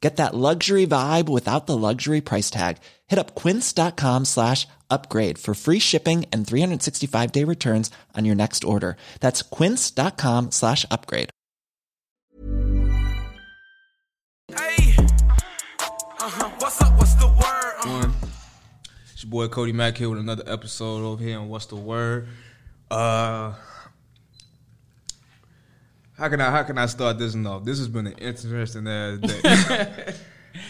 Get that luxury vibe without the luxury price tag. Hit up quince.com slash upgrade for free shipping and 365 day returns on your next order. That's quince.com slash upgrade. Hey, uh-huh. What's up? What's the word? Uh-huh. It's your boy Cody Mack here with another episode over here on What's the Word. Uh how can I how can I start this off? This has been an interesting ass day.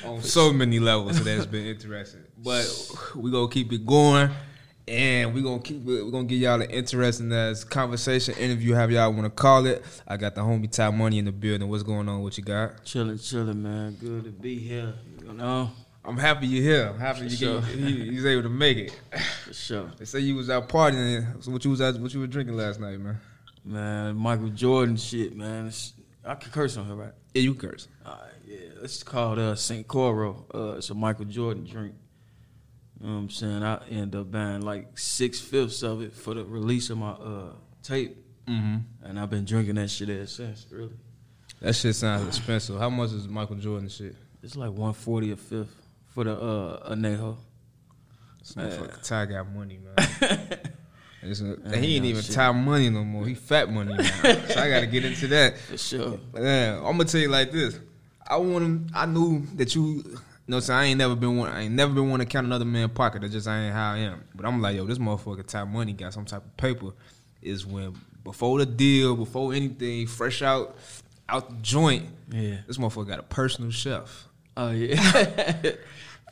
on so many levels it has been interesting. But we gonna keep it going. And we're gonna keep it, we gonna give y'all an interesting ass conversation, interview, have y'all wanna call it. I got the homie Ty Money in the building. What's going on? What you got? Chilling, chilling, man. Good to be here. You know? I'm happy you're here. I'm happy For you sure. get, you, you was able to make it. For sure. They say you was out partying. So what you was out, what you were drinking last night, man? Man, Michael Jordan shit, man. I can curse on here, right? Yeah, you curse. All right, yeah. It's called uh, Cincoro. Uh, it's a Michael Jordan drink. You know what I'm saying? I end up buying like six fifths of it for the release of my uh, tape. Mm-hmm. And I've been drinking that shit ever since, really. That shit sounds expensive. How much is Michael Jordan shit? It's like 140 a fifth for the uh, Anejo. This motherfucker Ty got money, man. He ain't even shit. Ty money no more. He fat money now. so I gotta get into that. For sure. Man, I'm gonna tell you like this. I want him. I knew that you. You know, what I'm I ain't never been one. I ain't never been one to count another man's pocket. That just ain't how I am. But I'm like, yo, this motherfucker Ty Money got some type of paper. Is when before the deal, before anything, fresh out out the joint. Yeah. This motherfucker got a personal chef. Oh, yeah.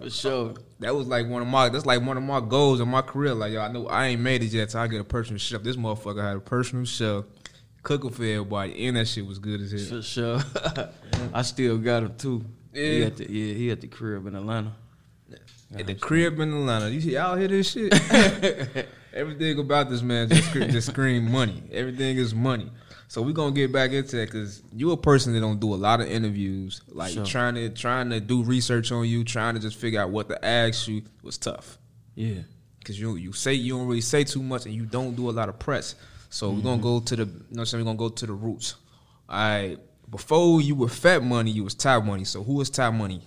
for sure. That was like one of my. That's like one of my goals in my career. Like yo, I know I ain't made it yet, so I get a personal chef. This motherfucker had a personal chef, cooking for everybody, and that shit was good as hell. For sure. I still got him too. He Yeah. at the yeah, he at the crib in Atlanta. At the crib in Atlanta, you see, y'all hear this shit? Everything about this man just, just scream money. Everything is money. So we're gonna get back into that because you a person that don't do a lot of interviews, like Sure. trying to trying to do research on you, trying to just figure out what to ask you was tough. Yeah. Cause you you say you don't really say too much and you don't do a lot of press. So we're gonna go to the you know what I'm saying we're gonna go to the roots. All right. Before you were fat money, you was Ty money. So who was Ty money?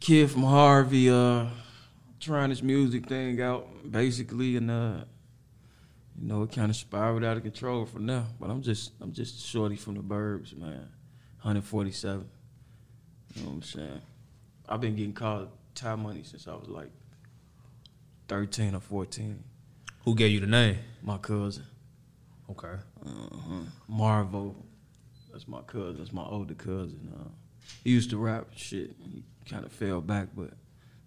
Kid from Harvey, uh, trying this music thing out, basically, and uh, you know, it kind of spiraled out of control from there. But I'm just, I'm just shorty from the burbs, man. 147. You know what I'm saying? I've been getting called Ty Money since I was like 13 or 14. Who gave you the name? My cousin. Okay. Uh-huh. Marvo. That's my cousin. That's my older cousin. Uh, he used to rap shit. He kind of fell back, but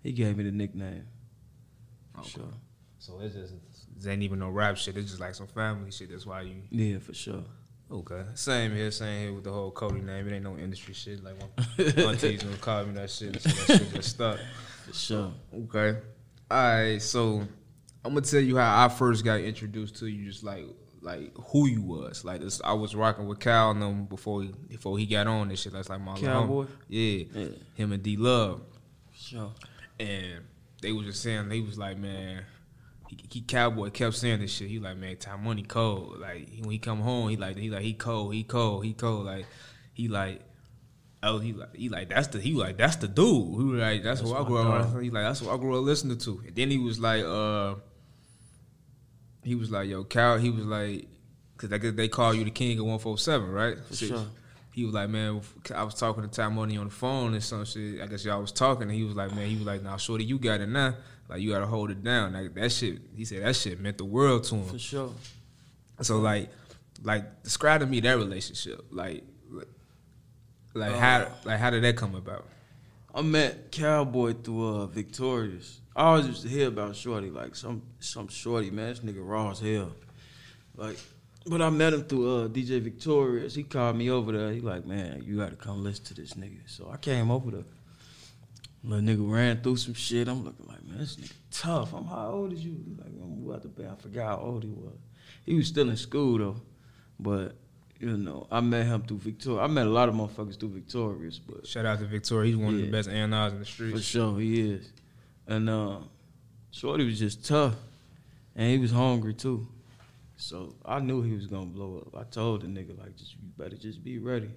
he gave me the nickname. For sure. So it's just it ain't even no rap shit. It's just like some family shit. That's why you Yeah, for sure. okay. Same here, same here with the whole Cody name. It ain't no industry shit. Like my aunties gonna call me that shit. So that shit just stuck. For sure. Okay. All right. So I'm gonna tell you how I first got introduced to you. Just like like who you was. Like this, I was rocking with Cal and them before he before he got on this shit. That's like my Calboy? Yeah. Yeah. Him and D Love. For sure. And they was just saying they was like, man, he, he Calboy kept saying this shit. He like, man, Ty Money cold. Like when he come home, he like he like he cold, he cold, he cold. Like he like. Oh, he like he like that's the he like that's the dude. He was like that's, That's what I grew up. He like that's what I grew up listening to. And then he was like, uh, he was like, yo, Cal. He was like, cause they call you the king of one four seven, right? For sure. He was like, man, I was talking to Ty Money on the phone and some shit. I guess y'all was talking, and he was like, man, he was like, now, shorty, you got it now. Like you gotta hold it down. Like that shit. He said that shit meant the world to him. For sure. So like, like describe to me that relationship. Like, like how like how did that come about? I met Calboy through uh, Victorious. I always used to hear about Shorty, like some some Shorty, man. This nigga raw as hell. Like, but I met him through uh, DJ Victorious. He called me over there. He like, man, you got to come listen to this nigga. So I came over there. Little nigga ran through some shit. I'm looking like, man, this nigga tough. I'm how old is you? He like, I'm what the band. I forgot how old he was. He was still in school though, but you know, I met him through Victoria. I met a lot of motherfuckers through Victorious, but Shout out to Victoria. He's one of the best A&Rs in the street. for sure, he is. And uh, Shorty was just tough, and he was hungry too. So I knew he was gonna blow up. I told the nigga like, just you better just be ready.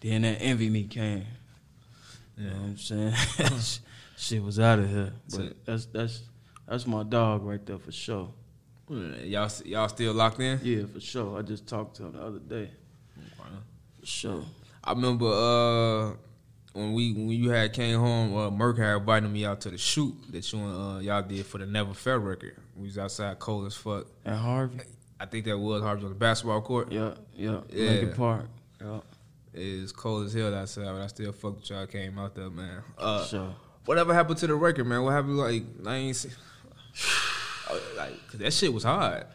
Then that envy me came. You know what I'm saying? Shit was out of here. So- But that's that's that's my dog right there for sure. Y'all y'all still locked in? Yeah, for sure. I just talked to him the other day. For sure. I remember uh, when we when you had came home, uh, Merc had invited me out to the shoot that you and uh, y'all did for the Never Fair record. We was outside cold as fuck. At Harvey. I think that was Harvey on the basketball court. Yeah, yeah. Yeah. Lincoln Park. Yeah. It's cold as hell outside, but I still fuck with y'all. Came out there, man. Uh, Sure. Whatever happened to the record, man? What happened? Like I ain't see. Uh, like, cause that shit was hard.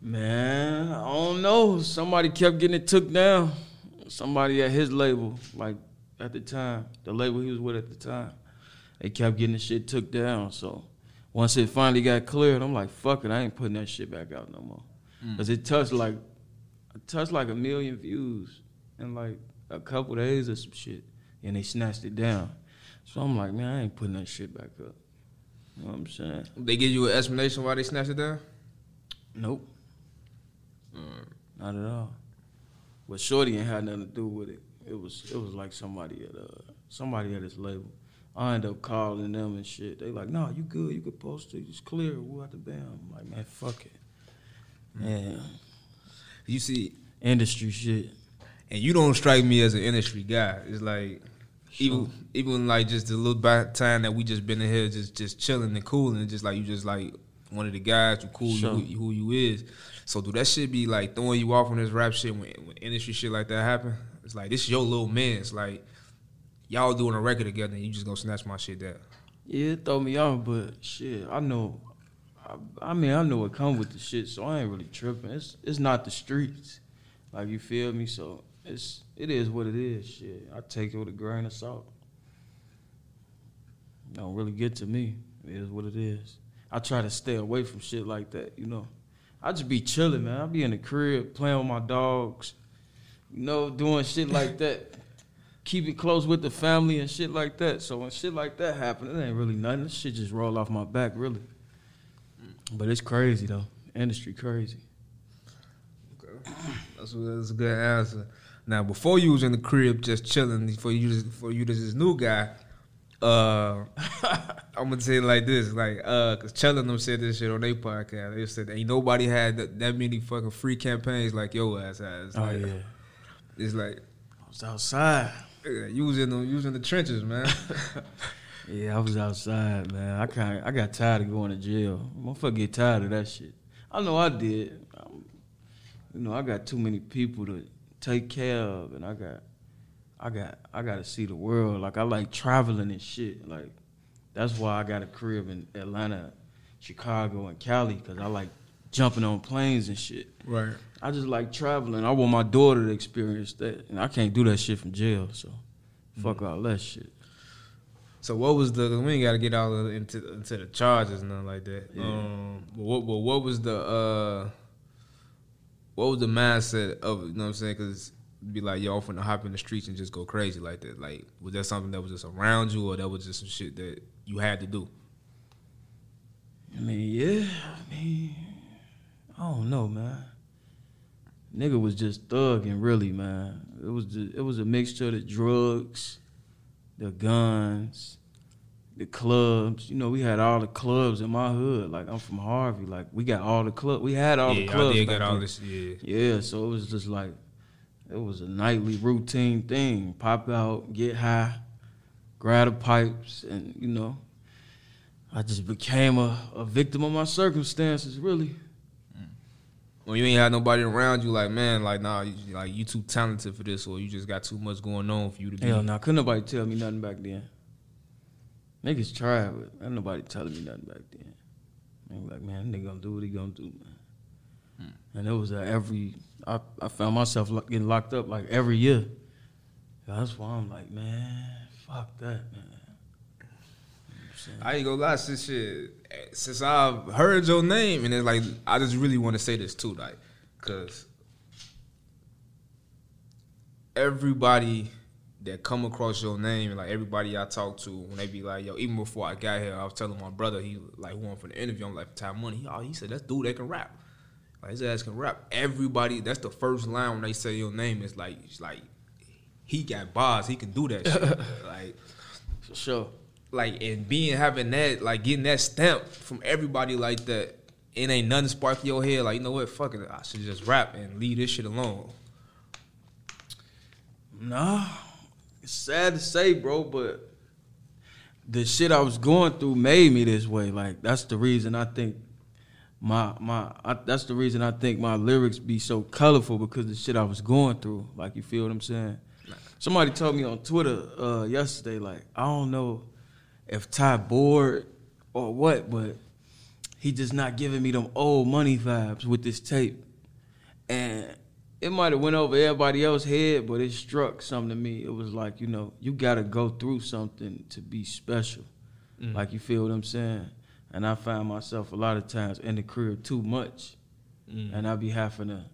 Man, I don't know. Somebody kept getting it took down. Somebody at his label, like at the time, the label he was with at the time, they kept getting the shit took down. So once it finally got cleared, I'm like, fuck it, I ain't putting that shit back out no more. Cause it touched like, it touched like a million views in like a couple days or some shit, and they snatched it down. So I'm like, man, I ain't putting that shit back up. You know what I'm saying? They give you an explanation why they snatched it down. Nope. Not at all. But Shorty ain't had nothing to do with it. It was it was like somebody at uh somebody at his label. I end up calling them and shit. They like, nah, you good, you could post it, it's clear, we'll have to bam. I'm like, man, fuck it. Mm. Man, You see, industry shit. and you don't strike me as an industry guy. It's like even even like just the little time that we just been in here, just just chilling and cooling, and just like you just like one of the guys you cool Sure. you, who you is. So do that shit be like throwing you off on this rap shit when, when industry shit like that happen? It's like this is your little man. It's like y'all doing a record together, and you just gonna snatch my shit down. Yeah, it throw me off, but shit, I know. I, I mean, I know it come with the shit, so I ain't really tripping. It's it's not the streets, like you feel me. So it's it is what it is. Shit, I take it with a grain of salt. Don't really get to me. It is what it is. I try to stay away from shit like that. You know, I just be chilling, man. I be in the crib playing with my dogs. You know, doing shit like that keep it close with the family and shit like that. So when shit like that happen, it ain't really nothing. This shit just roll off my back, really. But it's crazy though. Industry crazy. That's, a- that's a good answer. Now, before you was in the crib just chilling, before you just, before you just this new guy, uh, I'm gonna say it like this, like, uh, cause them said this shit on their podcast. They said ain't nobody had that, that many fucking free campaigns like your ass has. Oh Like, yeah. it's like I was outside. You was in the you was in the trenches, man. Yeah, I was outside, man. I kind I got tired of going to jail. Motherfucker get tired of that shit. I know I did. Um you know, I got too many people to take care of, and I got, I got, I got to see the world. Like I like traveling and shit. Like that's why I got a crib in Atlanta, Chicago, and Cali, cause I like jumping on planes and shit. right. I just like traveling. I want my daughter to experience that, and I can't do that shit from jail. So, fuck all that shit. So what was the? We ain't got to get all into into the charges and nothing like that. Yeah. Um, but what, but what was the uh, what was the mindset of? You know what I'm saying? Because be like, yo, I'm finna hop in the streets and just go crazy like that. Like, was that something that was just around you, or that was just some shit that you had to do? I mean, yeah. I mean, I don't know, man. Nigga was just thugging, really, man. It was just, it was a mixture of the drugs, the guns, the clubs. You know, we had all the clubs in my hood. Like I'm from Harvey. Like we got all the club. We had all yeah, the clubs. back get all this. Yeah. Yeah, so it was just like it was a nightly routine thing. Pop out, get high, grab the pipes, and you know, I just became a, a victim of my circumstances, really. When you ain't had nobody around you, like man, like nah, you, like you too talented for this, or you just got too much going on for you to be. Hell, now couldn't nobody tell me nothing back then. Niggas tried, but ain't nobody telling me nothing back then. Man, like man, nigga gonna do what he gonna do, man. And it was uh, every I, I found myself lo- getting locked up like every year. That's why I'm like, man, fuck that, man. I ain't gonna lie, shit, since I've heard your name, and it's like I just really want to say this too, like, cause everybody that come across your name, like everybody I talk to, when they be like, yo, even before I got here, I was telling my brother, he like won for the interview, I'm like, Ty Money, oh, he said, that's dude that can rap. Like his ass can rap. Everybody, that's the first line when they say your name is like, it's like he got bars, he can do that shit. like For sure. Like and being having that like getting that stamp from everybody like that it ain't nothing spark your head like you know what fuck it I should just rap and leave this shit alone Nah, it's sad to say, bro, but the shit I was going through made me this way. Like that's the reason I think my my I, that's the reason I think my lyrics be so colorful because the shit I was going through. Like you feel what I'm saying? Somebody told me on Twitter uh, yesterday, like I don't know if Ty bored or what, but he just not giving me them old money vibes with this tape and it might have went over everybody else's head, but it struck something to me. It was like, you know, you got to go through something to be special. Mm. Like you feel what I'm saying? And I find myself a lot of times in the career too much, mm. and I be having to,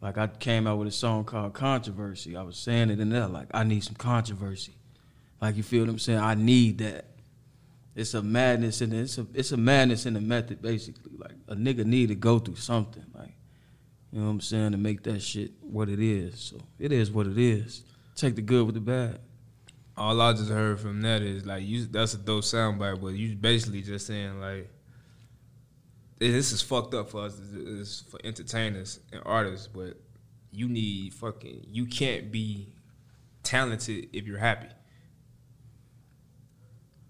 like I came out with a song called Controversy. I was saying it in there, like I need some controversy. Like you feel what I'm saying? I need that. It's a madness the, it's a it's a madness in the method basically. Like a nigga need to go through something. Like you know what I'm saying, to make that shit what it is. So it is what it is. Take the good with the bad. all I just heard from that is like you that's a dope soundbite but you basically just saying like this is fucked up for us it's for entertainers and artists but you need fucking you can't be talented if you're happy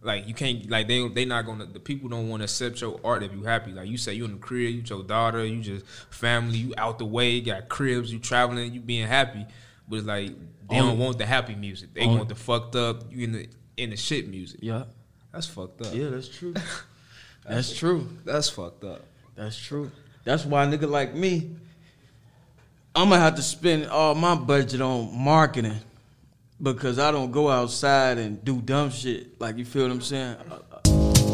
like you can't like they they not gonna the people don't want to accept your art if you happy. Like you say you in the crib, you with your daughter, you just family, you out the way, you got cribs, you traveling, you being happy. But it's like they Only- don't want the happy music. They only- want the fucked up, you in the in the shit music. Yeah. That's fucked up. Yeah, that's true. that's true. That's fucked up. That's true. That's why a nigga like me, I'm gonna have to spend all my budget on marketing because I don't go outside and do dumb shit. Like you feel what I'm saying?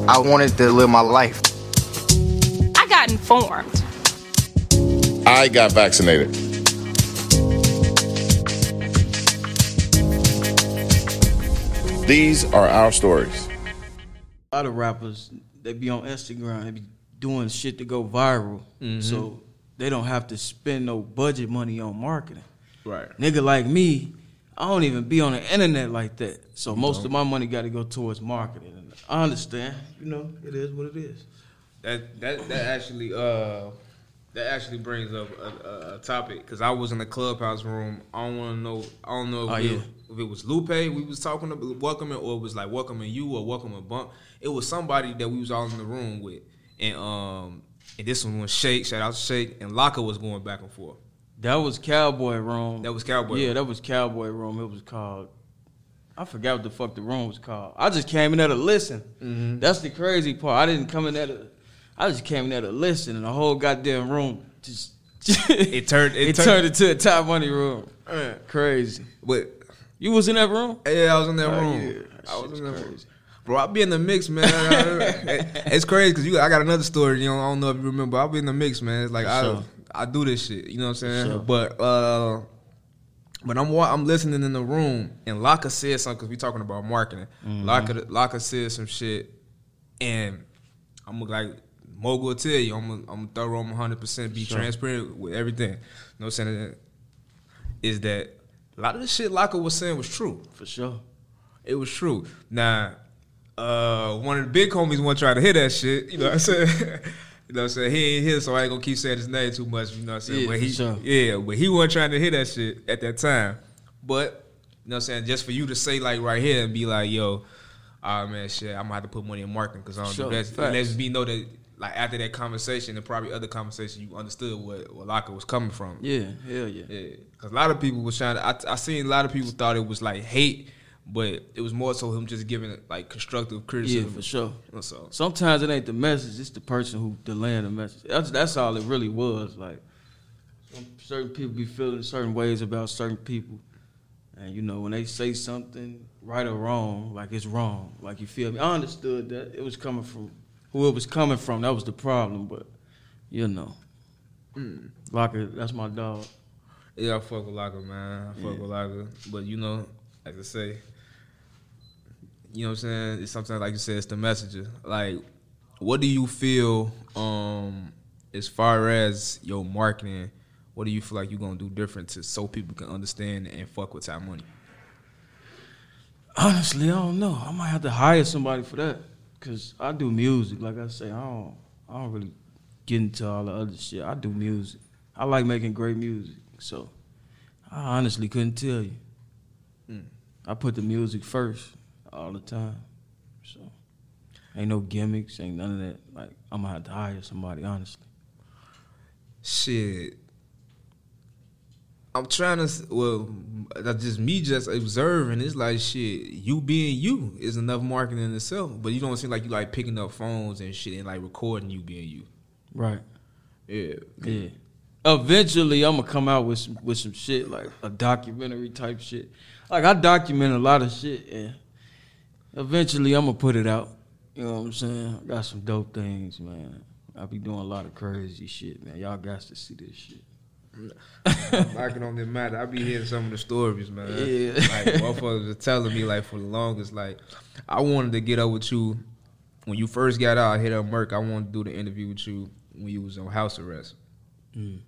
I wanted to live my life. I got informed. I got vaccinated. These are our stories. A lot of rappers they be on Instagram, they be doing shit to go viral, mm-hmm. so they don't have to spend no budget money on marketing. Right. Nigga like me, I don't even be on the internet like that. So most of my money got to go towards marketing. And I understand, you know, it is what it is. That that that actually uh that actually brings up a, a, a topic because I was in the clubhouse room. I don't want to know. I don't know if, Oh, it, yeah. if it was Lupe we was talking about welcoming, or it was like welcoming you or welcoming Bump. It was somebody that we was all in the room with, and um and this one was Shake. Shout out to Shake and Laka was going back and forth. That was Calboy Room. That was Calboy Yeah, Room. that was Calboy Room. It was called. I forgot what the fuck the room was called. I just came in there to listen. Mm-hmm. That's the crazy part. I didn't come in there to. I just came in there to listen, and the whole goddamn room just. It turned- it It, turned- turned into a top money room. Man. Crazy. But You was in that room? yeah, I was in that Oh, room. yeah. That I was in that room. Bro, I be in the mix, man. it's crazy because you. I got another story. You know, I don't know if you remember. I be in the mix, man. It's like I, sure. I do this shit. You know what I'm saying? sure. But uh, but I'm I'm listening in the room, and Laka said something because we talking about marketing. Mm-hmm. Laka Laka said some shit, and I'm like mogul will tell you, I'm a, I'm thorough, I'm 100 percent be Sure. transparent with everything. You know what I'm saying? Is that a lot of the shit Locke was saying was true. For sure. It was true. Now, uh, one of the big homies want to try to hit that shit. You know what I'm saying? you know what I'm saying? He ain't here, so I ain't gonna keep saying his name too much. You know what I'm saying? Yeah, but he, sure. yeah, but he wasn't trying to hear that shit at that time. But you know what I'm saying? Just for you to say like right here and be like, yo, ah man, shit, I'm gonna have to put money in marketing because I don't Sure, do that. Lets me know that like after that conversation and probably other conversation, you understood what what Locke was coming from. Yeah, hell yeah. Yeah, because a lot of people was trying to. I, I seen a lot of people thought it was like hate, but it was more so him just giving it like constructive criticism. Yeah, for sure. So Sometimes it ain't the message; it's the person who delaying the message. That's that's all it really was. Like certain people be feeling certain ways about certain people, and you know when they say something right or wrong, like it's wrong. Like you feel me? I understood that it was coming from who it was coming from. That was the problem, but you know, Mm. Locker, that's my dog. yeah, I fuck with Locke, man. I fuck Yeah. with Locke, but you know, like I say, you know what I'm saying? It's something like you said, it's the messenger. Like, what do you feel um as far as your marketing? What do you feel like you're gonna do different to so people can understand and fuck with Ty Money? Honestly, I don't know. I might have to hire somebody for that. Cause I do music. Like I say, I don't I don't really get into all the other shit. I do music. I like making great music. So I honestly couldn't tell you. Mm. I put the music first all the time. So ain't no gimmicks, ain't none of that. Like I'm gonna have to hire somebody, honestly. Shit. I'm trying to. Well, that's just me just observing. It's like shit. You being you is enough marketing in itself, but you don't seem like you like picking up phones and shit and like recording you being you. Right. Yeah. Yeah. Eventually, I'm gonna come out with some with some shit like a documentary type shit. Like I document a lot of shit, and eventually I'm gonna put it out. You know what I'm saying? I got some dope things, man. I be doing a lot of crazy shit, man. Y'all got to see this shit. Marking don't even matter. I be hearing some of the stories, man. Yeah. Like motherfuckers are telling me like for the longest, like I wanted to get up with you when you first got out. I hit up Merck. I wanted to do the interview with you when you was on house arrest. Mm.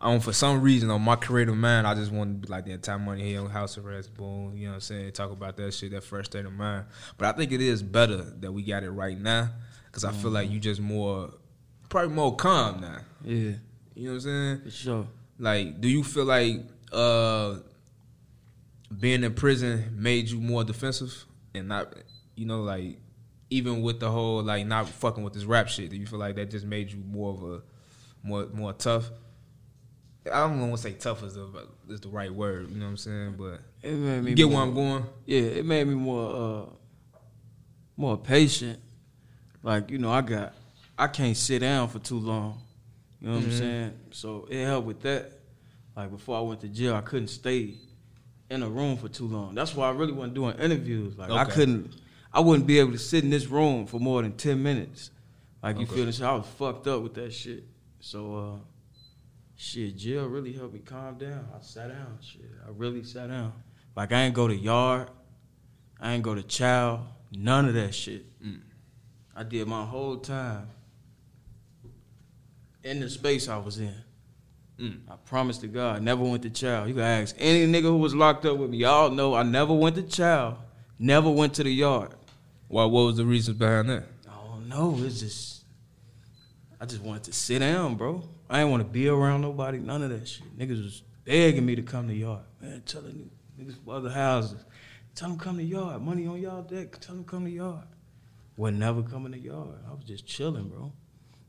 I don't for some reason on my creative mind, I just want to be like the entire money here on house arrest, boom. You know what I'm saying? Talk about that shit, that fresh state of mind. But I think it is better that we got it right now because I feel like you just more, probably more calm now. Yeah, You know what I'm saying? for sure. Like, do you feel like uh being in prison made you more defensive and not, you know, like even with the whole like not fucking with this rap shit? Do you feel like that just made you more of a more more tough? I don't want to say tough is the is the right word. You know what I'm saying? But It made me get more, where I'm going. Yeah, it made me more uh more patient. Like, you know, I got I can't sit down for too long. You know what I'm Mhm. saying? So it helped with that. Like before I went to jail, I couldn't stay in a room for too long. That's why I really wasn't doing interviews. Like I couldn't I wouldn't be able to sit in this room for more than ten minutes. Like you Okay. feel this? I was fucked up with that shit. So uh shit, jail really helped me calm down. I sat down. Shit. I really sat down. Like I ain't go to yard. I ain't go to child. None of that shit. Mm. I did my whole time in the space I was in. Mm. I promise to God, I never went to child. You can ask any nigga who was locked up with me. Y'all know I never went to child. Never went to the yard. Why? What was the reason behind that? I don't know. It's just I just wanted to sit down, bro. I didn't want to be around nobody. None of that shit. Niggas was begging me to come to yard. Man, telling niggas from other houses, tell them come to yard. Money on y'all deck. Tell them come to yard. Wasn't never coming to yard. I was just chilling, bro.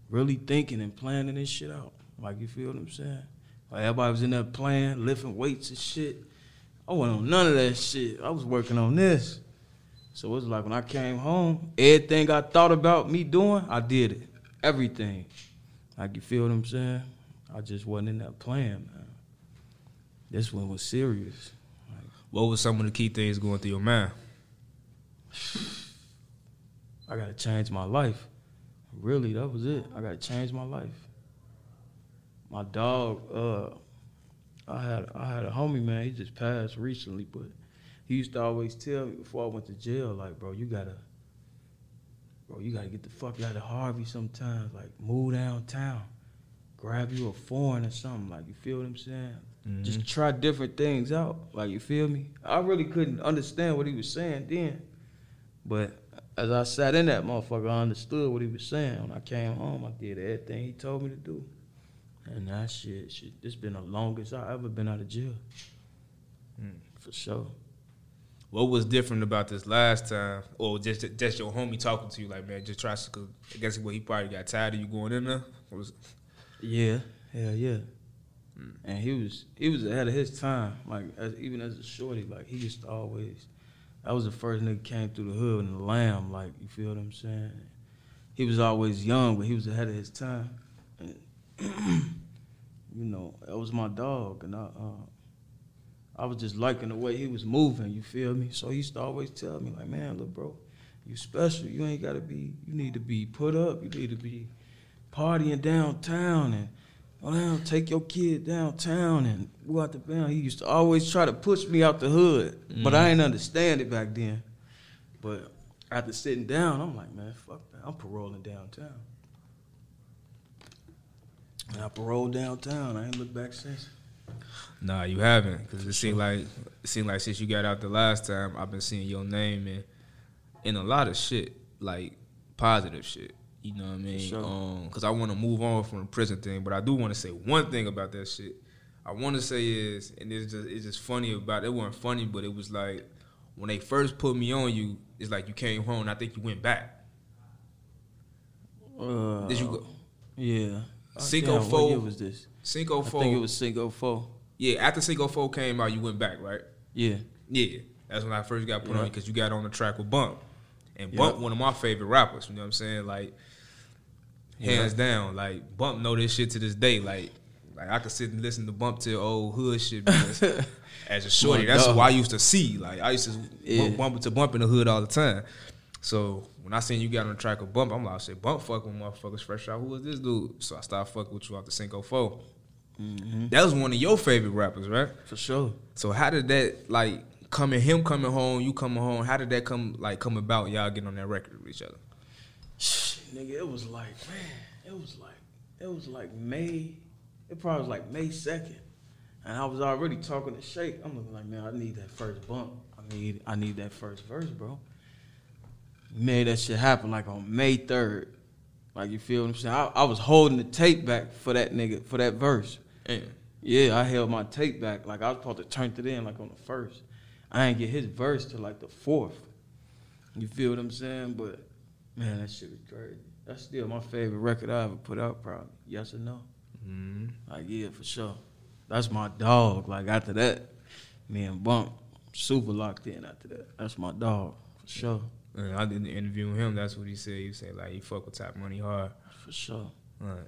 Really thinking and planning this shit out. Like you feel what I'm saying? Like everybody was in there playing, lifting weights and shit. I wasn't on none of that shit. I was working on this. So it was like when I came home, everything I thought about me doing, I did it. Everything. Like you feel what I'm saying? I just wasn't in that plan, man. This one was serious. What was some of the key things going through your mind? I gotta change my life. Really, that was it. I gotta change my life. My dog, uh, I had I had a homie man. He just passed recently, but he used to always tell me before I went to jail, like, bro, you gotta bro, you gotta get the fuck out of Harvey sometimes. Like, move downtown, grab you a foreign or something. Like, you feel what I'm saying? Mm-hmm. Just try different things out. Like, you feel me? I really couldn't understand what he was saying then, but as I sat in that motherfucker, I understood what he was saying. When I came home, I did everything he told me to do. And that shit, shit this been the longest I ever been out of jail. Mm. For sure. What was different about this last time, or just just your homie talking to you like, man, just try to? Cause I guess what he probably got tired of you going in there. Yeah, hell yeah. And he was he was ahead of his time. Like as, even as a shorty, like he to always. I was the first nigga came through the hood in the lamb. Like you feel what I'm saying? He was always young, but he was ahead of his time. And you know, that was my dog, and I. Uh, I was just liking the way he was moving, you feel me? So he used to always tell me, like, man, look, bro, you special. You ain't gotta be, you need to be put up. You need to be partying downtown and go down, take your kid downtown and go out the band. He used to always try to push me out the hood. But I mm. didn't understand it back then. But after sitting down, I'm like, man, fuck that. I'm paroling downtown. And I paroled downtown. I ain't looked back since. Nah, you haven't, because it seemed like it seemed like since you got out the last time, I've been seeing your name in in a lot of shit, like positive shit. You know what I mean? Sure. Um, because I want to move on from the prison thing, but I do want to say one thing about that shit. I want to say is, and it's just it's just funny about it. wasn't funny, but it was like when they first put me on you, it's like you came home. and I think you went back. Uh, Did you go? Yeah. Cinco Damn, what Four year was this? Cinco Four. I think it was Cinco Four. Yeah, after Cinco Four came out, you went back, right? Yeah. Yeah, that's when I first got put on because you got on the track with Bump, and Yeah. Bump one of my favorite rappers. You know what I'm saying? Like, hands Yeah. down, like Bump know this shit to this day. Like, like I could sit and listen to Bump to old hood shit as a shorty. That's what I used to see. Like I used to Yeah. bump, bump to Bump in the hood all the time. So when I seen you got on the track of Bump, I'm like, I say Bump fuck with motherfuckers fresh out. Who was this dude? So I started fucking with you off the Cinco 4 mm-hmm. That was one of your favorite rappers, right? For sure. So how did that like coming him coming home, you coming home? How did that come like come about? Y'all getting on that record with each other? Nigga, it was like, man, it was like, it was like May, it probably was like May 2nd. And I was already talking to Shake. I'm looking like, man, I need that first bump. I need I need that first verse, bro. Made that shit happen like on May 3rd. Like you feel what I'm saying? I, I was holding the tape back for that nigga, for that verse. Yeah. Yeah, I held my tape back. Like I was supposed to turn it in like on the first. I ain't get his verse till like the fourth. You feel what I'm saying? But man, that shit was crazy. That's still my favorite record I ever put out, probably. Yes or no? Mm-hmm. Like yeah, for sure. That's my dog. Like after that, me and Bump super locked in. After that, that's my dog for sure. And I did the interview with him. That's what he said. He said like he fuck with Top Money hard. For sure. Right.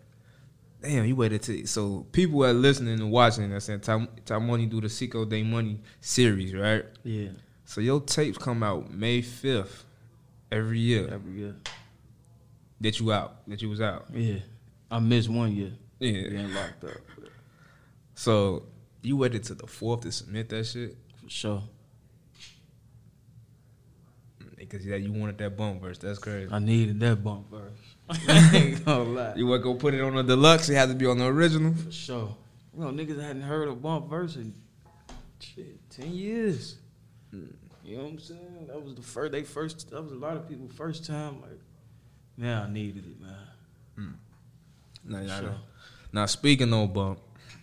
Damn, you waited to so people are listening and watching and saying Top, Top Money do the Cinco de Money series, right? Yeah. So your tapes come out May fifth every year. Every year. That you out. That you was out. Yeah. I missed one year. Yeah. Being locked up. So you waited to the fourth to submit that shit? For sure. Because yeah, you wanted that bump verse. That's crazy. I needed that bump verse. I ain't gonna lie. You want to go put it on the deluxe? It had to be on the original. For sure. You know, niggas hadn't heard of bump verse in shit, ten years. Hmm. You know what I'm saying? That was the first they first that was a lot of people first time like man, I needed it, man. Hmm. Now, now, Sure. now, speaking of bump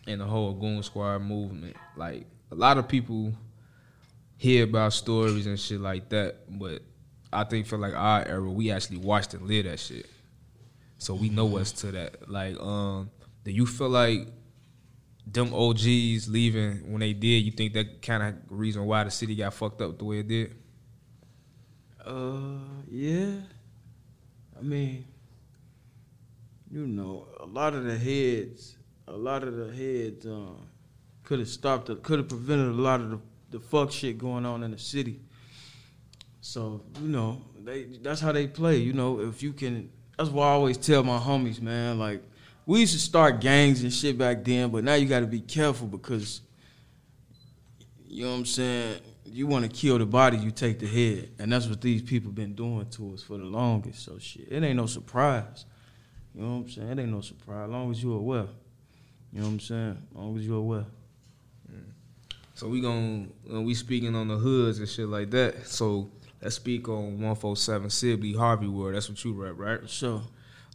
and the whole Goon Squad movement, like a lot of people hear about stories and shit like that, but I think for like our era, we actually watched and live that shit, so we know what's to that. Like, um, do you feel like them OGs leaving when they did? You think that kind of reason why the city got fucked up the way it did? Uh yeah. I mean, you know, a lot of the heads, a lot of the heads um, could have stopped, could have prevented a lot of the, the fuck shit going on in the city. So you know, they that's how they play. You know, if you can, that's why I always tell my homies, man. Like we used to start gangs and shit back then, but now you got to be careful because you know what I'm saying? You want to kill the body, you take the head, and that's what these people been doing to us for the longest. So shit, it ain't no surprise. You know what I'm saying? It ain't no surprise. As long as you're aware. You know what I'm saying? As long as you're aware. So we gon' uh, we speaking on the hoods and shit like that. So let's speak on one four seven Sibley Harvey Ward. That's what you rep, right? Sure.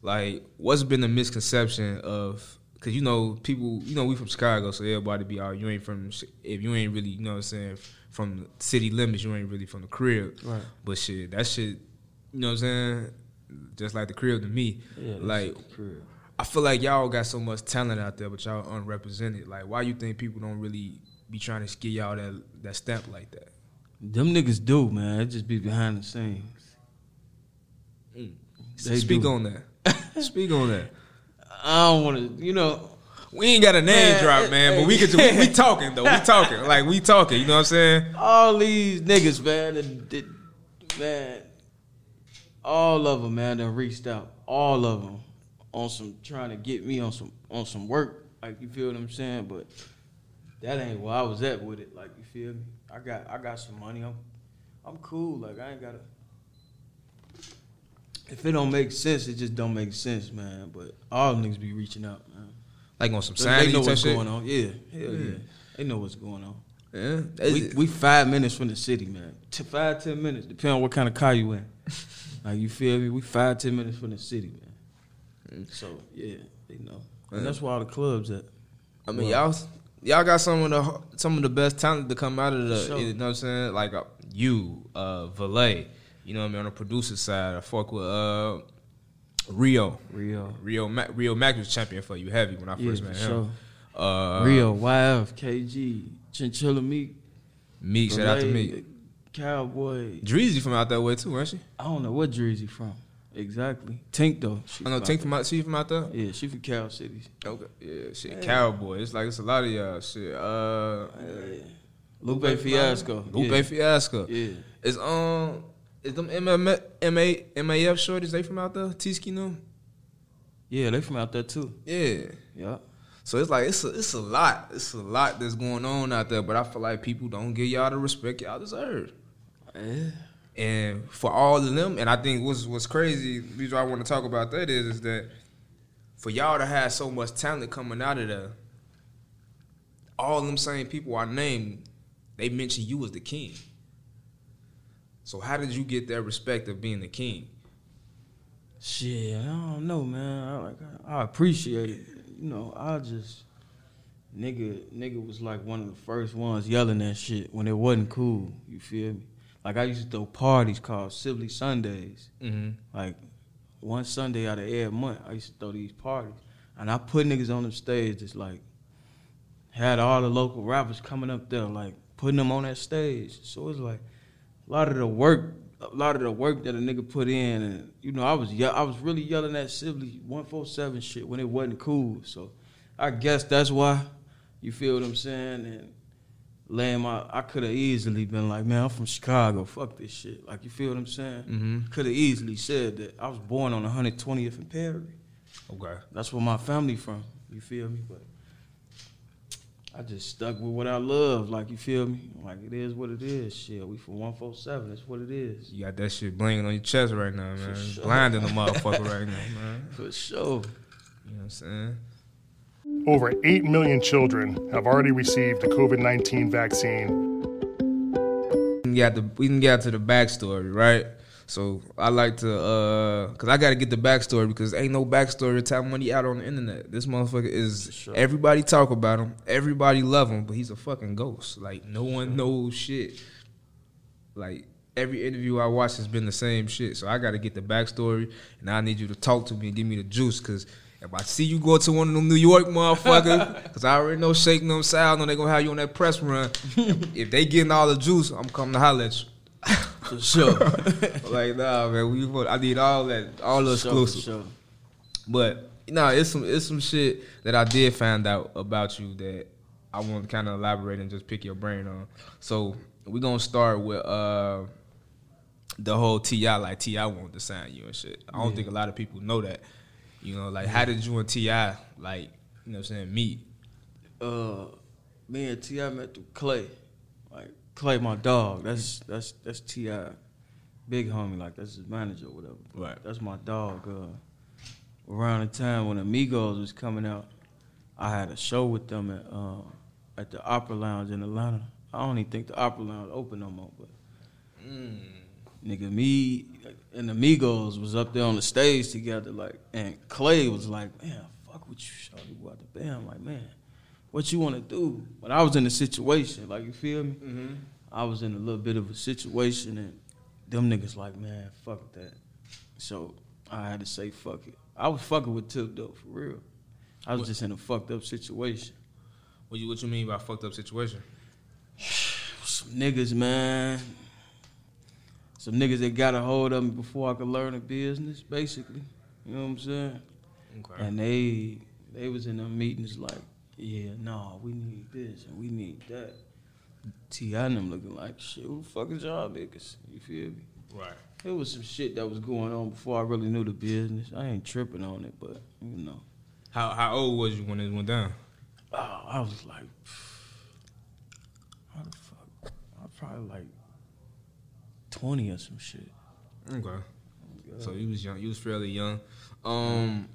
Like, what's been the misconception of? Cause you know people, you know we from Chicago, so everybody be out. You ain't from if you ain't really, you know what I'm saying, from the city limits. You ain't really from the crib. Right. But shit, that shit, you know what I'm saying? Just like the crib to me. Yeah, like. I feel like y'all got so much talent out there, but y'all unrepresented. Like, why you think people don't really be trying to give y'all that that stamp like that? Them niggas do, man. It just be behind the scenes. Mm. They Speak do. on that. Speak on that. I don't want to, you know. We ain't got a name Man, drop, man, but we could we, we talking though. We talking like we talking. You know what I'm saying? all these niggas, man, that, that, man, all of them, man, that reached out, all of them, on some trying to get me on some on some work, like you feel what I'm saying. But that ain't where I was at with it. Like you feel me? I got I got some money. I'm I'm cool. Like I ain't gotta. If it don't make sense, it just don't make sense, man. But all niggas be reaching out, man. Like on some sign They know what's shit? going on. Yeah, hell yeah. They know what's going on. Yeah, We, we five minutes from the city, man. T- five, ten minutes, depending on what kind of car you in. like you feel me? We five, ten minutes from the city, man. Mm. So yeah, they know. And that's where all the clubs at. I mean, Well, y'all y'all got some of the some of the best talent to come out of the. Sure. You know what I'm saying? Like uh, you, uh, Valet. You know what I mean? On the producer side, I fuck with uh, Rio. Rio. Rio. Mac, Rio Mac was champion for you heavy when I first for met sure. him. Uh, Rio, YF, KG, Chinchilla Meek. Meek, shout out to Meek. Calboy. Dreezy from out that way too, ain't she? I don't know what Dreezy from. Exactly. Tink though. She I know from Tink from out. She from out there. there. Yeah, she from Cal City. Okay. Yeah, shit. Yeah. Calboy. It's like it's a lot of y'all shit. Uh, Lupe Fiasco. Lupe yeah. Fiasco. Yeah. Is um is them MMA, MA, MAF shorties they from out there? T-Ski them? Yeah, they from out there too. Yeah. Yeah. So it's like it's a, it's a lot. It's a lot that's going on out there, but I feel like people don't give y'all the respect y'all deserve. Yeah. And for all of them, and I think what's what's crazy, reason I want to talk about that is, is that for y'all to have so much talent coming out of there, all them same people I named, they mention you as the king. So how did you get that respect of being the king? Shit, I don't know, man. I, like, I appreciate it. You know, I just nigga, nigga was like one of the first ones yelling that shit when it wasn't cool. You feel me? Like I used to throw parties called Sibley Sundays. Mhm. Like one Sunday out of every month, I used to throw these parties, and I put niggas on the stage. Just like had all the local rappers coming up there, like putting them on that stage. So it's like a lot of the work, a lot of the work that a nigga put in, and you know, I was ye- I was really yelling at Sibley one four seven shit when it wasn't cool. So I guess that's why. You feel what I'm saying? And laying my, I could have easily been like, man, I'm from Chicago. Fuck this shit. Like you feel what I'm saying? Mm-hmm. Could have easily said that. I was born on 120th and Perry. Okay. That's where my family from. You feel me? But I just stuck with what I love. Like you feel me? Like it is what it is. Shit, we from 147. That's what it is. You got that shit blinging on your chest right now, man. sure. Blinding the motherfucker right now, man. For sure. You know what I'm saying? Over 8 million children have already received the COVID 19 vaccine. We can get the we can get to the backstory, right? So I like to uh cause I gotta get the backstory because ain't no backstory to Top Money out on the internet. This motherfucker is everybody talk about him, everybody love him, but he's a fucking ghost. Like no one knows shit. Like every interview I watch has been the same shit. So I gotta get the backstory and I need you to talk to me and give me the juice cause if I see you go to one of them New York motherfuckers, cause I already know shaking them sound and they gonna have you on that press run. if they getting all the juice, I'm coming to holler at you. For sure. like nah, man, we I need all that, all the For sure, exclusive. sure. But nah, it's some it's some shit that I did find out about you that I want to kind of elaborate and just pick your brain on. So we gonna start with uh the whole T.I. like T.I. wanted to sign you and shit. I don't Yeah. think a lot of people know that. You know, like how did you and T.I. like you know what I'm saying meet? uh, me and T.I. met through Clay. Like Clay, my dog. That's that's that's T.I., big homie. Like that's his manager or whatever. Right. That's my dog. Uh, around the time when Amigos was coming out, I had a show with them at uh, at the Opera Lounge in Atlanta. I don't even think the Opera Lounge open no more, but nigga, me and Migos was up there on the stage together, like, and Clay was like, man, fuck with you, shorty, what the band? I'm like, man, what you want to do? But I was in a situation, like, you feel me? Mm-hmm. I was in a little bit of a situation, and them niggas like, man, fuck that. So I had to say fuck it. I was fucking with Tip though, for real. I was What- just in a fucked up situation. What you what you mean by fucked up situation? Some niggas, man. Some niggas that got a hold of me before I could learn the business, basically. You know what I'm saying? Okay. And they they was in them meetings like, yeah, no, we need this and we need that. T.I. and them looking like, shit, who the fuck is y'all niggas? You feel me? Right. It was some shit that was going on before I really knew the business. I ain't tripping on it, but, you know. How how old was you when it went down? Oh, I was like, how the fuck? I probably like 20 or some shit. Okay. So you was young. You was fairly young. Um,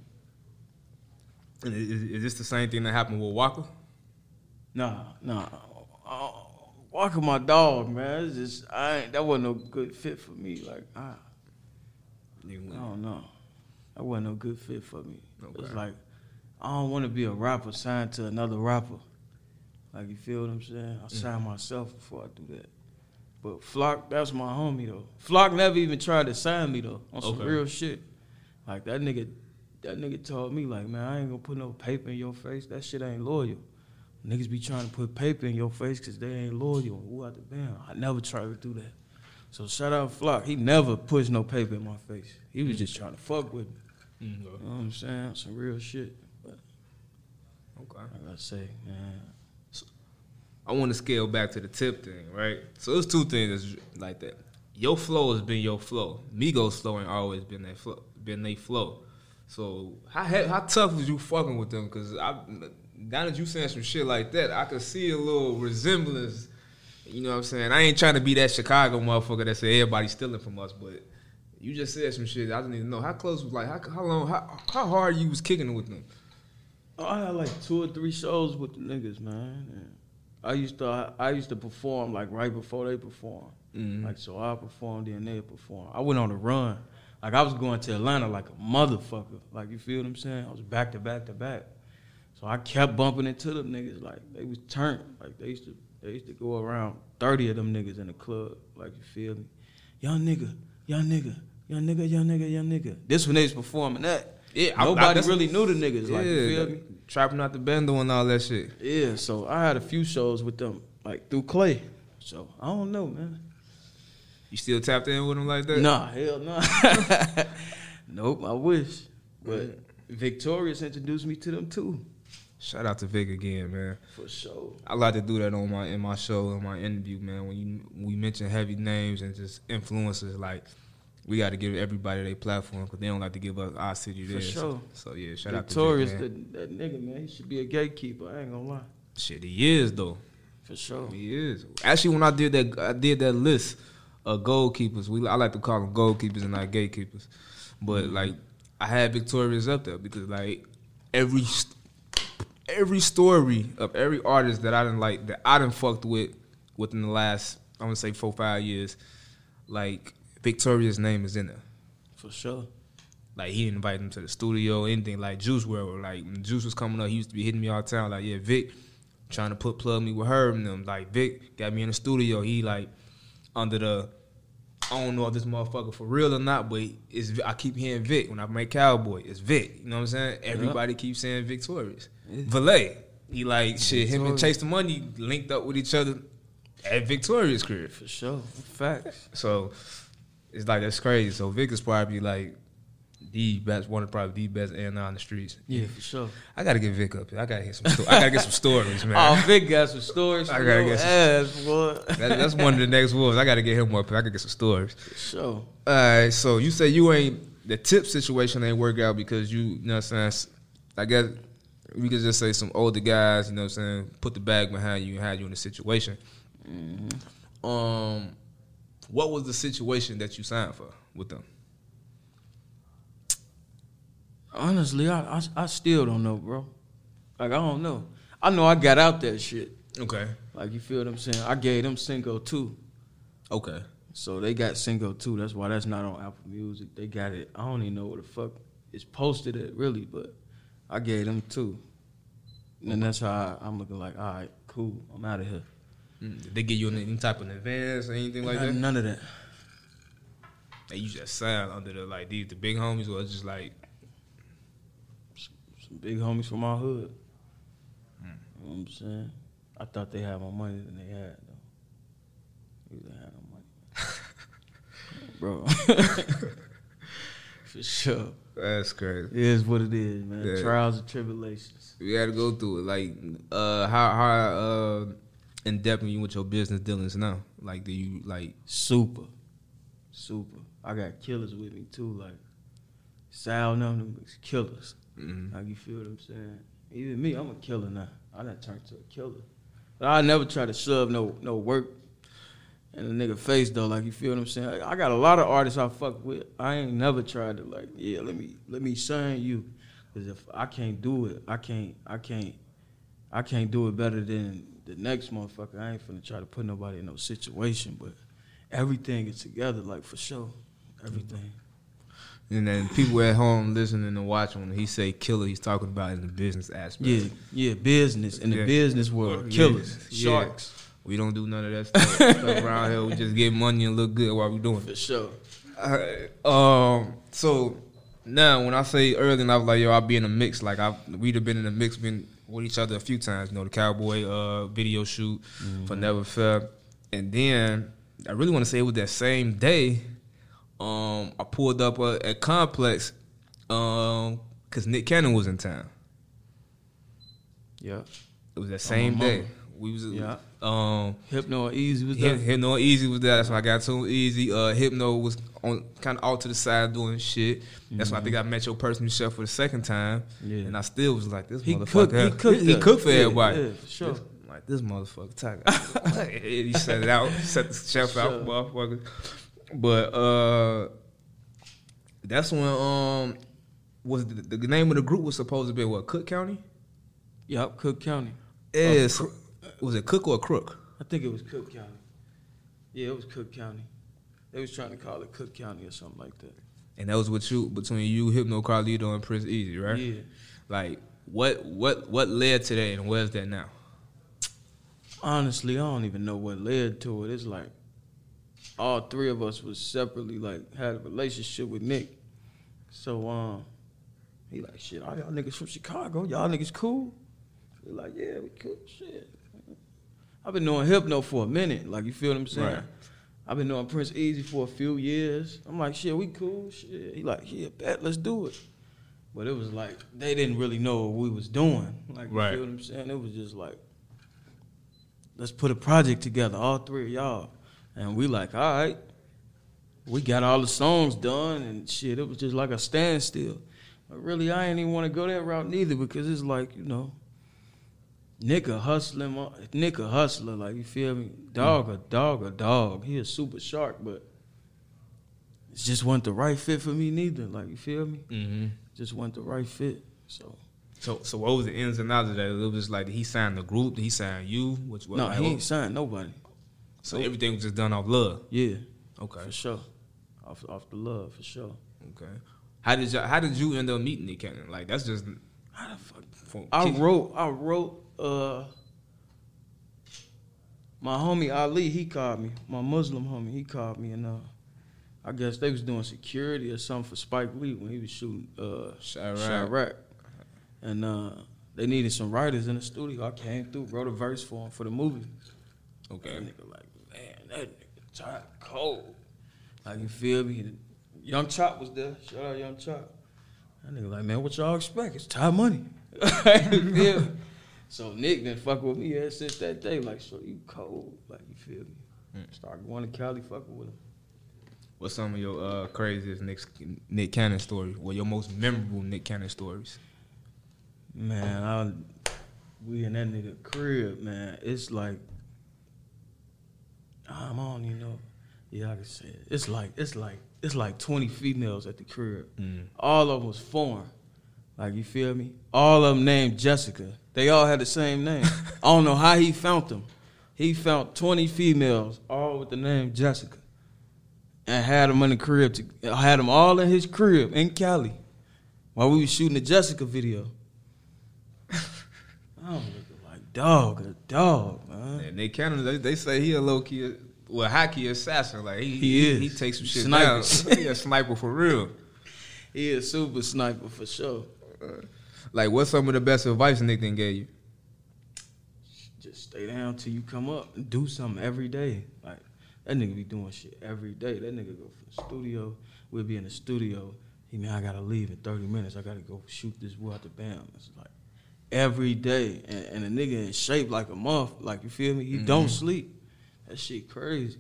is, is this the same thing that happened with Waka? Nah, nah. Uh, Waka, my dog, man. It's just I ain't, that wasn't no good fit for me. Like I, I don't know. That wasn't no good fit for me. It's Okay. like I don't want to be a rapper signed to another rapper. Like you feel what I'm saying? I sign myself before I do that. But Flock, that's my homie though. Flock never even tried to sign me though on some Okay. real shit. Like that nigga, that nigga told me like, man, I ain't gonna put no paper in your face. That shit ain't loyal. Niggas be trying to put paper in your face because they ain't loyal. Who out the band? I never tried to do that. So shout out Flock. He never pushed no paper in my face. He was just trying to fuck with me. Mm-hmm. You know what I'm saying? Some real shit. But Okay. I gotta say, man. I want to scale back to the tip thing, right? So there's two things like that. Your flow has been your flow. Migos flow ain't always been their flow. Been they flow. So how how tough was you fucking with them? Because I now that you saying some shit like that, I could see a little resemblance. You know what I'm saying? I ain't trying to be that Chicago motherfucker that say everybody's stealing from us, but you just said some shit. I need to know how close was like how how long how how hard you was kicking with them. Oh, I had like two or three shows with the niggas, man. I used to I used to perform like right before they perform. Mhm. Like so I performed then they perform. I went on a run. Like I was going to Atlanta like a motherfucker. Like you feel what I'm saying? I was back to back to back. So I kept bumping into them niggas like they was turned. Like they used to they used to go around thirty of them niggas in the club. Like you feel me? Young nigga, young nigga, young nigga, young nigga, young nigga. This when they was performing that. Yeah, I- I- nobody really knew the niggas. Like you feel me? Trapping out the bando and all that shit. Yeah, so I had a few shows with them, like through Clay. So I don't know, man. You still tapped in with them like that? Nah, hell no. nope, I wish. But Victorious introduced me to them too. Shout out to Vic again, man. For sure. I like to do that on my in my show in my interview, man. When you we mention heavy names and just influences, like we got to give everybody their platform because they don't like to give us our city For sure. So yeah, shout Victorious, out to Vic, man. that, that nigga, man, he should be a gatekeeper. I ain't gonna lie. Shit, he is though. For sure. He is. Actually, when I did that, I did that list of goalkeepers. We I like to call them goalkeepers and not gatekeepers. But Mm-hmm. like, I had Victorious up there because like every every story of every artist that I didn't like that I didn't fucked with within the last I want to say four five years, like Victorious name is in there. For sure. Like he didn't him to the studio, anything like Juice WRLD. Like when Juice was coming up, he used to be hitting me all the time. Like, yeah, Vic trying to put plug me with her and them. Like Vic got me in the studio. He like under the I don't know if this motherfucker for real or not, but it's I keep hearing Vic when I make Calboy. It's Vic. You know what I'm saying? Everybody keeps saying Victorious. Valet. He like shit. Him and Chase the Money linked up with each other at Victoria's crib. For sure. Facts. So it's like that's crazy. So Vic is probably like the best, one of probably the best and on the streets. Yeah, for sure. I gotta get Vic up here. I gotta get some. Sto- I gotta get some stories, man. Oh, Vic got some stories. I gotta your get some- ass, boy. That- that's one of the next wolves. I gotta get him up. here. I gotta get some stories. Sure. All right. So you say you ain't the tip situation ain't work out because you, you know what I'm saying. I guess we could just say some older guys. You know what I'm saying. Put the bag behind you and had you in a situation. Um, what was the situation that you signed for with them? Honestly, I, I I still don't know, bro. Like I don't know. I know I got out that shit. Okay. Like you feel what I'm saying? I gave them Cinco two. Okay. So they got Cinco two. That's why that's not on Apple Music. They got it. I don't even know where the fuck it's posted at really, but I gave them two. And that's how I, I'm looking like, all right, cool, I'm out of here. Mm, Did they give you any type of advance or anything like that? None of that. And you just signed under the like these the big homies, or it's just like Some big homies from our hood. You know what I'm saying? I thought they had more money than they had though. They didn't have no money. Bro. For sure. that's crazy. It is what it is, man. Yeah. Trials and tribulations. We had to go through it. Like, uh, how how uh, in depth you with your business dealings now? Like, do you like Super. Super. I got killers with me too, like Sal and them, killers. Mhm. Like you feel what I'm saying? Even me, I'm a killer now. I done turned to a killer. But I never try to shove no no work in a nigga face though. Like you feel what I'm saying? I got a lot of artists I fuck with. I ain't never tried to like, yeah, let me let me sign you. Cause if I can't do it, I can't I can't I can't do it better than the next motherfucker. I ain't finna try to put nobody in no situation, but everything is together, like for sure. Everything. And then people at home listening and watching when he say killer, he's talking about in the business aspect. Yeah, yeah, business in the Yeah. business world, killers, Yeah. sharks, We don't do none of that stuff, stuff around here. We just get money and look good while we doing for it. sure. Alright, Um. So now, when I say earlier, and I was like, "Yo, I'll be in a mix." Like I, we'd have been in a mix, been with each other a few times. You know, the Calboy uh video shoot for Never Fair, and then I really want to say it was that same day. Um, I pulled up uh, at Complex, um, because Nick Cannon was in town. Yeah. It was that same day. We was Yeah. um Hypno Easy was there. Hypno Easy was there. That's when I got to easy. Uh, Hypno was on kind of off to the side doing shit. That's when I think I met your personal chef for the second time. Yeah. And I still was like, this He motherfucker. cooked- he cooked He, us. cooked for Yeah, everybody. yeah, for sure. This- like this motherfucker. Talk. he set it out. Set the chef out, motherfucker. But uh, that's when um was the, the name of the group was supposed to be what Cook County. Yep, Cook County. Yes. Uh, was it Cook or Crook? I think it was Cook County. Yeah, it was Cook County. They was trying to call it Cook County or something like that. And that was with you between you, Hypno Carlito, and Prince Easy, right? Yeah. Like what what what led to that and where's that now? Honestly, I don't even know what led to it. It's like all three of us was separately like had a relationship with Nick. So um he like shit, all y'all niggas from Chicago, y'all niggas cool? We like, yeah, we cool shit. I've been knowing Hypno for a minute, like you feel what I'm saying? Right. I've been knowing Prince Easy for a few years. I'm like, shit, we cool, shit. He like, yeah, bet, let's do it. But it was like they didn't really know what we was doing. Like you Right. feel what I'm saying? It was just like let's put a project together, all three of y'all. And we like, all right. We got all the songs done and shit. It was just like a standstill. But really, I ain't even want to go that route neither because it's like, you know, Nick a hustling, mo- Nick a hustler, like you feel me? Dog a dog a dog. He a super shark, but it just wasn't the right fit for me neither. Like you feel me? Mm-hmm. Just wasn't the right fit. So So so what was the ins and outs of that? It was just like he signed the group, did he signed you? Which what, no, like, he ain't signed nobody. So everything was just done off love. Yeah, Okay. for sure. Off off the love for sure. Okay. How did you how did you end up meeting Nick Cannon? Like that's just How the fuck? I wrote, I wrote, uh, my homie Ali, he called me, my Muslim homie, he called me, and uh, I guess they was doing security or something for Spike Lee when he was shooting uh, Chi-Raq. Chi-Raq. And uh, they needed some writers in the studio. I came through, wrote a verse for him for the movie. Okay. That nigga like, man, that nigga tired, cold. Like, you feel me? Young Chop was there. Shout out Young Chop. That nigga like, man, what y'all expect? It's Ty Money. you feel me? So Nick been fuck with me ever since that day. Like, so you cold. Like, you feel me? Start going to Cali fucking with him. What's some of your uh, craziest Nick Nick Cannon stories? What your most memorable Nick Cannon stories? Man, I, we in that nigga crib, man. It's like I'm on, you know. Yeah, I can say it. It's like it's like it's like 20 females at the crib. All of them was foreign. Like you feel me? All of them named Jessica. They all had the same name. I don't know how he found them. He found 20 females, all with the name Jessica, and had them in the crib. To, had them all in his crib in Cali, while we was shooting the Jessica video. I'm looking like dog, a dog, man. And they kind of they, they say he a low key, well, hockey assassin. Like he He is. he, takes some shit Sniper. down. he a sniper for real. He a super sniper for sure. Uh, like, what's some of the best advice Nick then gave you? Just stay down till you come up and do something every day. Like that nigga be doing shit every day. That nigga go from the studio. We'll be in the studio. He man, I gotta leave in 30 minutes. I gotta go shoot this boy at the band. It's like every day. And, and a nigga in shape like a month. Like you feel me? He don't mm-hmm. sleep. That shit crazy.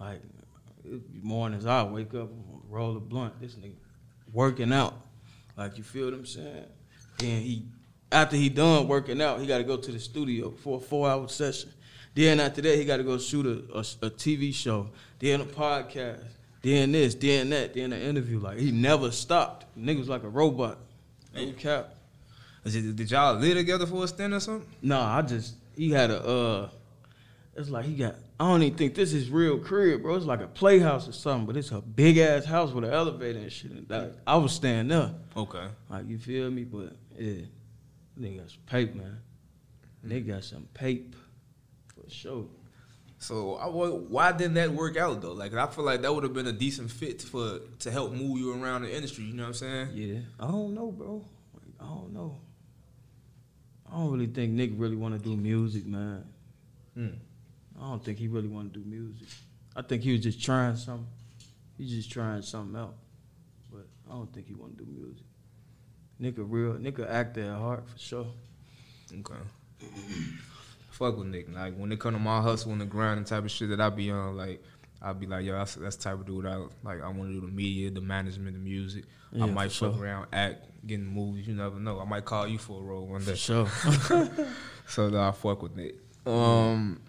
Like mornings I wake up, roll a blunt. This nigga working out. Like you feel what I'm saying? Then he after he done working out, he got to go to the studio for a four hour session. Then after that, he got to go shoot a, a, a TV show, then a podcast, then this, then that, then an interview. Like he never stopped. Nigga was like a robot. No cap. It- Did y'all live together for a stint or something? No, I just he had a uh it's like he got I don't even think this is real crib, bro. It's like a playhouse or something, but it's a big ass house with an elevator and shit. And I was staying there. Okay. Like you feel me? But yeah, they got some paper, man. They got some paper for sure. So I, why didn't that work out though? Like I feel like that would have been a decent fit for to help move you around the industry. You know what I'm saying? Yeah, I don't know, bro. I don't know. I don't really think Nick really want to do music, man. Hmm. I don't think he really want to do music. I think he was just trying something. He's just trying something out. But I don't think he want to do music. Nick a real, Nick a actor at heart for sure. Okay. Fuck with Nick. Like when it come to my hustle and the grind and type of shit that I be on, like I'll be like, yo, that's, that's the type of dude I like. I want to do the media, the management, the music. Yeah, I might fuck sure. around, act, get in movies. You never know. I might call you for a role one day. For sure. so nah, I fuck with Nick. Um,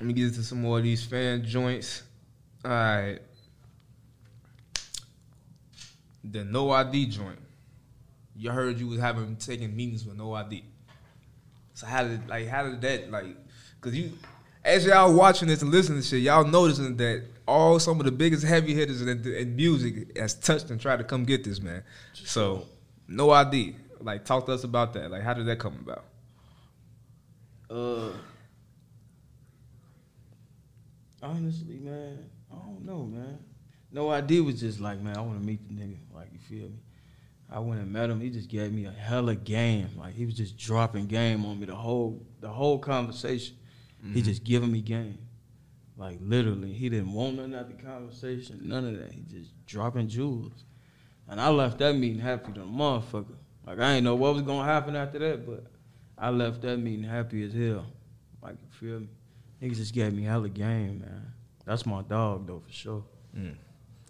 let me get into some more of these fan joints. All right. The No I.D. joint. You heard you was having taking meetings with no ID. So how did like how did that like? Cause you, as y'all watching this and listening to shit, y'all noticing that all some of the biggest heavy hitters in, in music has touched and tried to come get this man. So no ID. Like talk to us about that. Like how did that come about? Uh, honestly, man, I don't know, man. No I.D. was just like, man, I want to meet the nigga. Like, you feel me? I went and met him. He just gave me a hella game. Like, he was just dropping game on me the whole the whole conversation. He Mhm. just giving me game. Like literally, he didn't want nothing out the conversation, none of that. He just dropping jewels. And I left that meeting happy than a motherfucker. Like I ain't know what was gonna happen after that, but I left that meeting happy as hell. Like you feel me? Niggas just gave me hella game, man. That's my dog though for sure. Mm.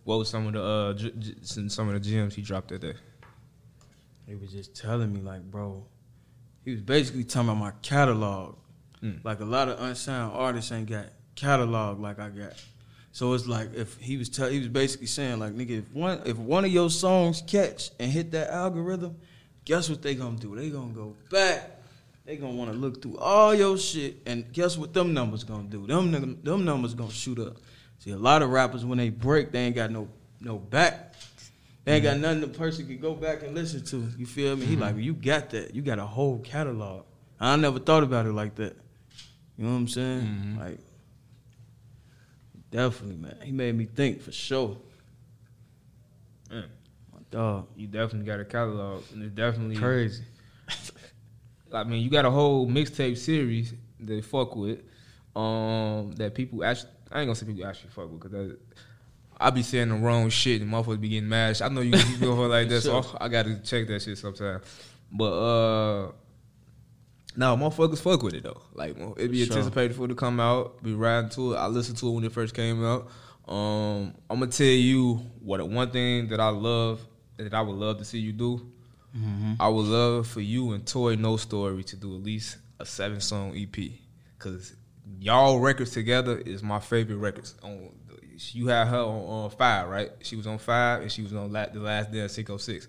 What was some of the uh j- j- some of the gems he dropped that day? He was just telling me like, bro, he was basically talking about my catalog. Mm. Like a lot of unsigned artists ain't got catalog like I got. So it's like if he was tell, he was basically saying like nigga if one if one of your songs catch and hit that algorithm, guess what they gonna do? They gonna go back. They gonna want to look through all your shit and guess what them numbers gonna do? Them them numbers gonna shoot up. See a lot of rappers when they break they ain't got no no back. They ain't got nothing the person can go back and listen to. You feel me? He like you got that. You got a whole catalog. I never thought about it like that. You know what I'm saying? Like definitely, man. He made me think for sure. Mm. My dog. You definitely got a catalog, and it's definitely Crazy. I mean, you got a whole mixtape series that they fuck with, um, that people actually. I ain't gonna say people actually fuck with because I be saying the wrong shit and motherfuckers be getting mad. I know you you feel like that, so Sure. I gotta check that shit sometime. But uh, no, motherfuckers fuck with it though. Like it be Sure. anticipated for it to come out. Be riding to it. I listened to it when it first came out. Um, I'm gonna tell you what one thing that I love that I would love to see you do. Mhm. I would love for you and Toy No Story to do at least a seven song EP. Cause y'all records together is my favorite records. On you had her on, on five, right? She was on five, and she was on la- the last day of six oh six.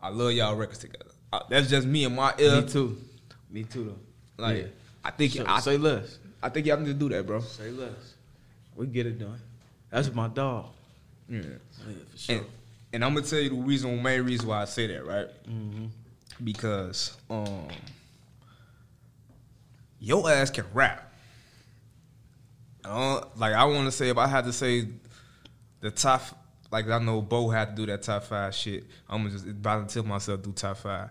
I love y'all records together. Uh, that's just me and my ear. Me too. Me too though. Like Yeah. I think So- I say less. I think y'all need to do that, bro. Say less. We get it done. That's my dog. Yeah. Yeah, for sure. And, and I'm gonna tell you the reason, main reason why I say that, right? Mhm. Because um, your ass can rap. Uh, like I want to say, if I had to say the top, like I know Bo had to do that top five shit. I'm just about to tell myself do top five.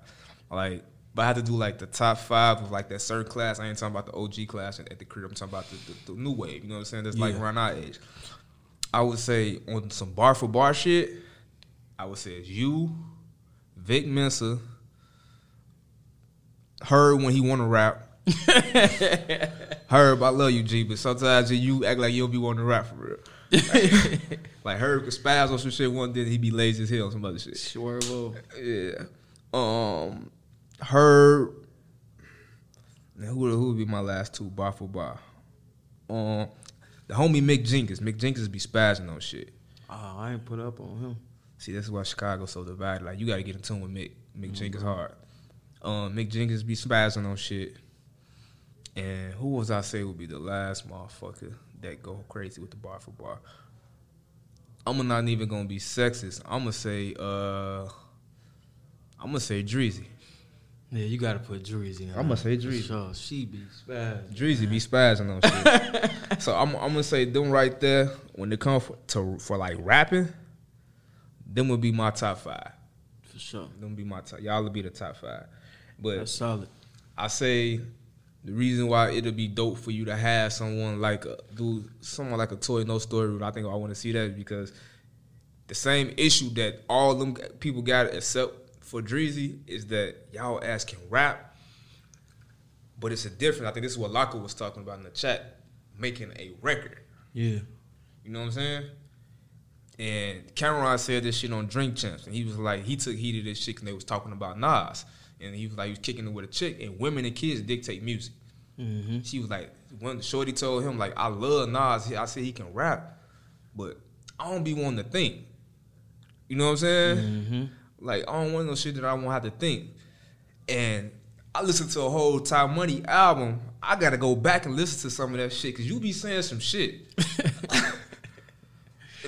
Like, but I had to do like the top five of like that certain class. I ain't talking about the OG class at the crib. I'm talking about the, the, the new wave. You know what I'm saying? That's like Yeah. around our age. I would say on some bar for bar shit. I would say it's you, Vic Mensa, Herb when he want to rap. Herb, I love you, G, but sometimes you act like you don't be wanting to rap for real. Like, like Herb could spaz on some shit one day, he be lazy as hell on some other shit. Swervo. Yeah. Um, Herb. Now who who would be my last two bar for bar? Um, the homie Mick Jenkins. Mick Jenkins be spazzing on shit. Oh, I ain't put up on him. See, that's why Chicago's so divided. Like you got to get in tune with Mick. Mm-hmm. Mick Jenkins hard. Um, Mick Jenkins be spazzing on shit. And who was I say would be the last motherfucker that go crazy with the bar for bar? I'm not even gonna be sexist. I'm gonna say, uh, I'm gonna say Dreezy. Yeah, you gotta put Dreezy in. I'ma there. say For Dreezy. Sure, she be spaz. Dreezy be spazzing on shit. so I'm, I'm gonna say them right there. When it comes for, to for like rapping, them would be my top five. For sure. Them be my top. Y'all would be the top five. But That's solid. I say the reason why it'll be dope for you to have someone like a do someone like a toy no story. I think I want to see that because the same issue that all them people got except for Dreezy is that y'all ass can rap, but it's a different. I think this is what Locke was talking about in the chat, making a record. Yeah. You know what I'm saying? And Cam'ron said this shit on Drink Champs, and he was like, he took heat of this shit, and they was talking about Nas, and he was like, he was kicking it with a chick, and women and kids dictate music. Mm-hmm. She was like, when Shorty told him like, I love Nas, I said he can rap, but I don't be wanting to think. You know what I'm saying? Mm-hmm. Like I don't want no shit that I won't have to think. And I listened to a whole Ty Money album. I gotta go back and listen to some of that shit because you be saying some shit.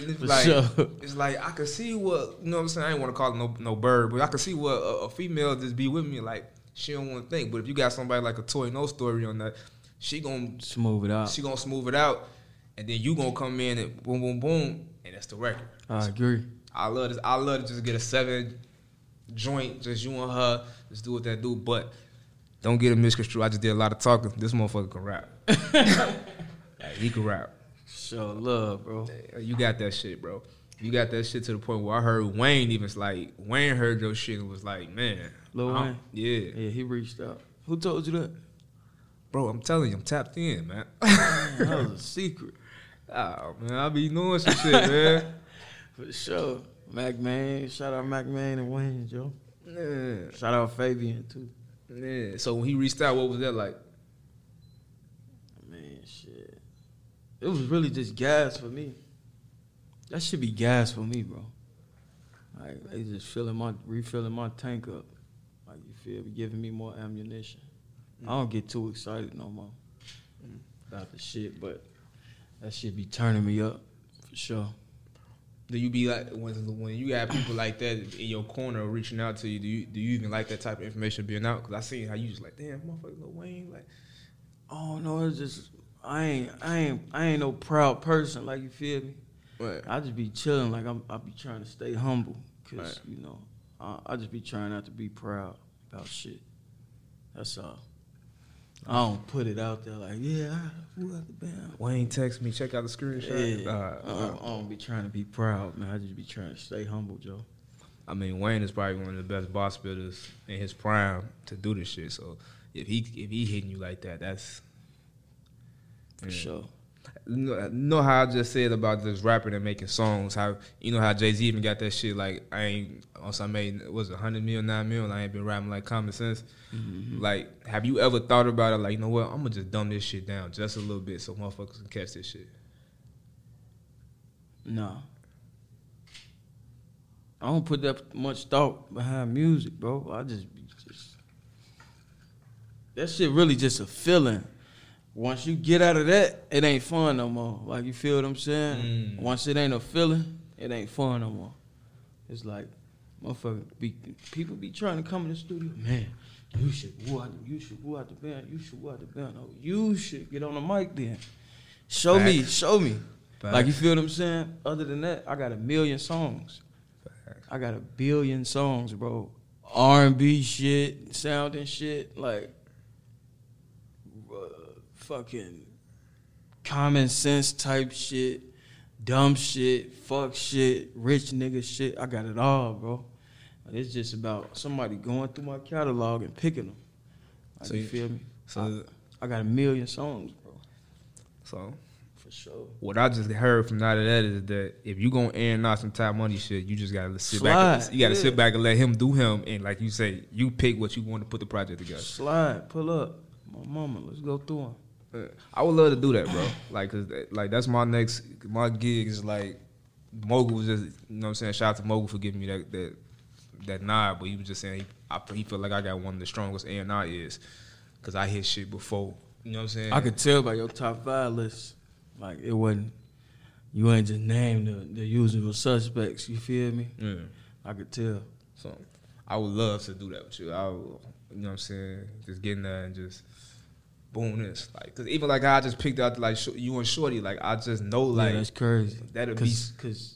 And it's For like sure. it's like I can see what you know what I'm saying. I ain't want to call it no no bird, but I can see what a, a female just be with me like she don't want to think. But if you got somebody like a toy no story on that, she gonna Smooth it out. she gonna smooth it out, and then you gonna come in and boom boom boom, and that's the record. I agree. I love this. I love to just get a seven joint, just you and her, just do what that do. But don't get it misconstrued. I just did a lot of talking. This motherfucker can rap. Like, he can rap. Sure love, bro. You got that shit, bro. You got that shit to the point where I heard Wayne even like Wayne heard your shit and was like, man, Lil I'm- Wayne? yeah, Yeah, he reached out. Who told you that? bro. I'm telling you, I'm tapped in, man. That was a secret. oh man, I be knowing some shit, man. For sure. Mack Maine. Shout out Mack Maine and Wayne, Joe. Yeah, Shout out Fabian too. yeah. So when he reached out, what was that like? Man, shit. It was really just gas for me. That should be gas for me, bro. Like they just filling my refilling my tank up. Like you feel giving me more ammunition. I don't get too excited no more about the shit, but that should be turning me up for sure. Do you be like when when you have people like that in your corner reaching out to you? Do you do you even like that type of information being out? Because I seen how you just like, damn, motherfucker, Lil Wayne, like, Oh no, it's just I ain't I ain't I ain't no proud person like you feel me. Right. I just be chilling like I'm I be trying to stay humble because Right. you know I, I just be trying not to be proud about shit. That's all. I don't put it out there like yeah who got the band. Wayne text me, check out the screenshot. Yeah, Uh, uh, I don't be trying to be proud, man. I just be trying to stay humble, Joe. I mean, Wayne is probably one of the best boss builders in his prime to do this shit. So if he if he hitting you like that, that's For yeah. sure. You know, how I just said about this rapping and making songs. How you know how Jay Z even got that shit like I ain't on some made was it hundred mil, nine mil. I ain't been rapping like common sense. Mhm. Like, have you ever thought about it? Like, you know what? I'm gonna just dumb this shit down just a little bit so motherfuckers can catch this shit. No. I don't put that much thought behind music, bro. I just, just that shit really just a feeling. Once you get out of that, it ain't fun no more. Like you feel what I'm saying? Mm. Once it ain't a feeling, it ain't fun no more. It's like motherfucker be people be trying to come in the studio, man. You should go out, you should go out the band, you should go out the band. Oh, you should get on the mic then. Show me, show me. Facts. Like you feel what I'm saying? Other than that, I got a million songs. I got a billion songs, bro. R and B shit, sounding shit, like fucking common sense type shit, dumb shit, fuck shit, rich nigga shit. I got it all, bro. It's just about somebody going through my catalog and picking them. Like, So you you- feel me? so- I, I got a million songs, bro. So For sure. what I just heard from out of that is that if you gonna air and out some Ty Money shit, you just gotta sit back. Slide, You gotta yeah. sit back and let him do him, and like you say, you pick what you want to put the project together. Slide, pull up. My mama, let's go through them. I would love to do that, bro. Like, cause that, like that's my next my gig is like Mogul was just you know what I'm saying. Shout out to Mogul for giving me that that that nod, but he was just saying he, I, he felt like I got one of the strongest A and I is because I hit shit before. You know what I'm saying? I could tell by your top five list, like it wasn't. You ain't just named the, the usual suspects. You feel me? Yeah. I could tell. So I would love to do that with you. I, would, you know what I'm saying? Just getting there and just boom this, like, cause even like I just picked out like Sh- you and Shorty, like I just know like yeah, that's crazy. that'll be. Cause, cause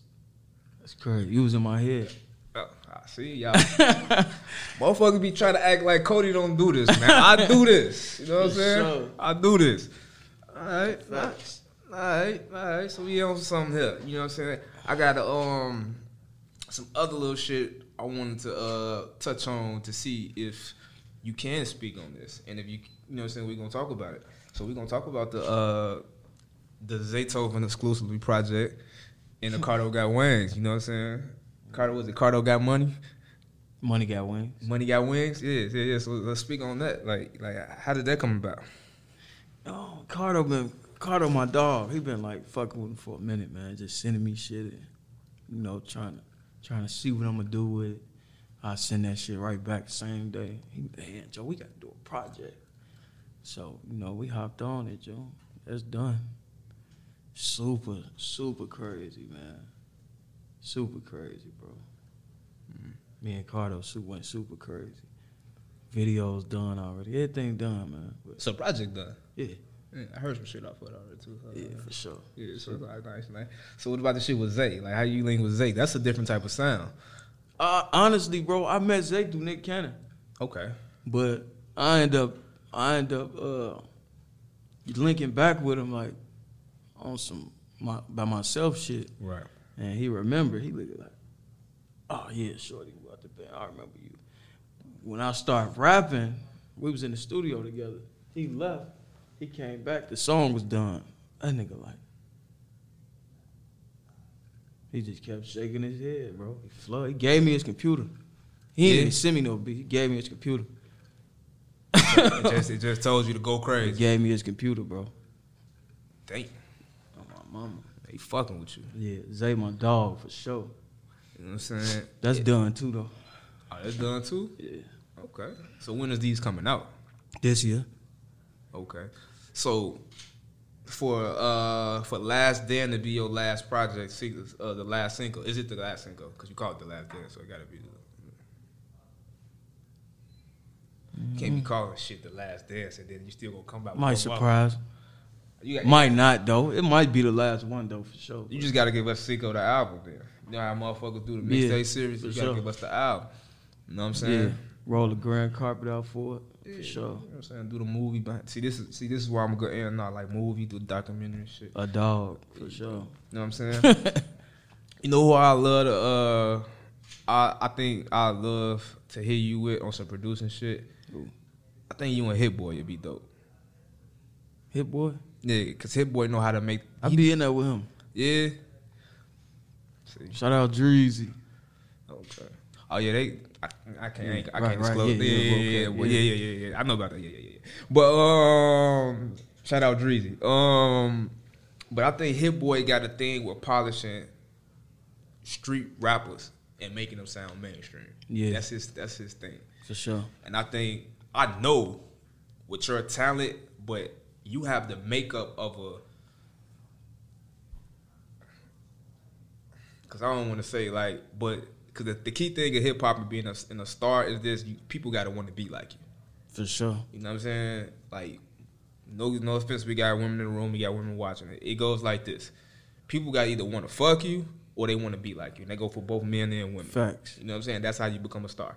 that's crazy. You was in my head. Oh, I see y'all. Motherfuckers be trying to act like Cody don't do this, man. I do this. You know what I'm saying? sure. I do this. All right. All right, all right. So we on something here. You know what I'm saying? I got um some other little shit I wanted to uh touch on to see if you can speak on this, and if you you know what I'm saying, we're gonna talk about it. So we're gonna talk about the uh the Zaytoven exclusively project and the Cardo got wings. You know what I'm saying? Cardo was it Cardo got money? Money got wings. Money got wings. Yeah, yeah, yeah. So let's speak on that. Like, like how did that come about? Oh, Cardo been Cardo, my dog. He been like fucking with him for a minute, man. Just sending me shit, and, you know, trying to trying to see what I'm gonna do with it. I send that shit right back the same day. He, hey, Joe, we gotta do a project. So you know, we hopped on it, Joe. That's done. Super, super crazy, man. Super crazy, bro. Me and Cardo su- went super crazy. Videos done already. Everything done, man. But So project done. yeah. Yeah, I heard some shit off of it already too. So, Yeah, for sure. Yeah, so it's like nice, man. So what about the shit with Zay? Like how you link with Zay? That's a different type of sound. Uh, honestly, bro, I met Zay through Nick Cannon, Okay. but I end up, I end up uh, linking back with him like on some my, by myself shit, Right. and he remembered. He looked like, oh yeah, shorty, we out the band. I remember you. When I started rapping, we was in the studio together. He left. He came back. The song was done. That nigga like. He just kept shaking his head, bro. He flooded. He gave me his computer. He Yeah. didn't send me no beat. He gave me his computer. It, just, it just told you to go crazy. He gave me his computer, bro. Damn. Oh, my mama. They fucking with you. Yeah, Zay my dog for sure. You know what I'm saying? That's Yeah. done too though. Oh, that's done too? Yeah. Okay. So when is these coming out? This year. Okay. So for uh for Last Dan to be your last project, uh, the last single, is it the last single? Because you call it the last Dan, so it gotta be the Can't be calling shit the last dance and then you still gonna come with Might surprise. You, got, Might not though. It might be the last one though for sure. you just gotta give us Cinco the album then. You know how motherfuckers do the Yeah, mixtape series? You gotta sure. give us the album. You know what I'm yeah. saying? Roll the grand carpet out for it. Yeah, For sure. You know what I'm saying? Do the movie. Behind. See this is see this is why I'm gonna go and not like movie, do documentary shit. A dog, for sure. You know what I'm saying? you know who I love to uh I I think I love to hear you with on some producing shit. I think you and Hit Boy would be dope. Hit boy. Yeah, cause Hit Boy know how to make. I'd be in there with him. Yeah. Shout out Dreezy. Okay. Oh yeah, they. I, I can't. I, ain't- I Right, can't right, disclose. yeah, Yeah, yeah, yeah, yeah, well, yeah. yeah, yeah, yeah, yeah. I know about that. Yeah, yeah, yeah. But um, shout out Dreezy. Um, but I think Hit Boy got a thing with polishing street rappers and making them sound mainstream. Yeah. that's his. That's his thing. For sure. And I think I know with your talent, but you have the makeup of a. Because I don't want to say like, but because the, the key thing of hip hop and being a, in a star is this: you, people got to want to be like you. For sure. You know what I'm saying? Like, no, no offense, we got women in the room, we got women watching it. It goes like this: people got either want to fuck you or they want to be like you. And they go for both men and women. Facts. You know what I'm saying? That's how you become a star.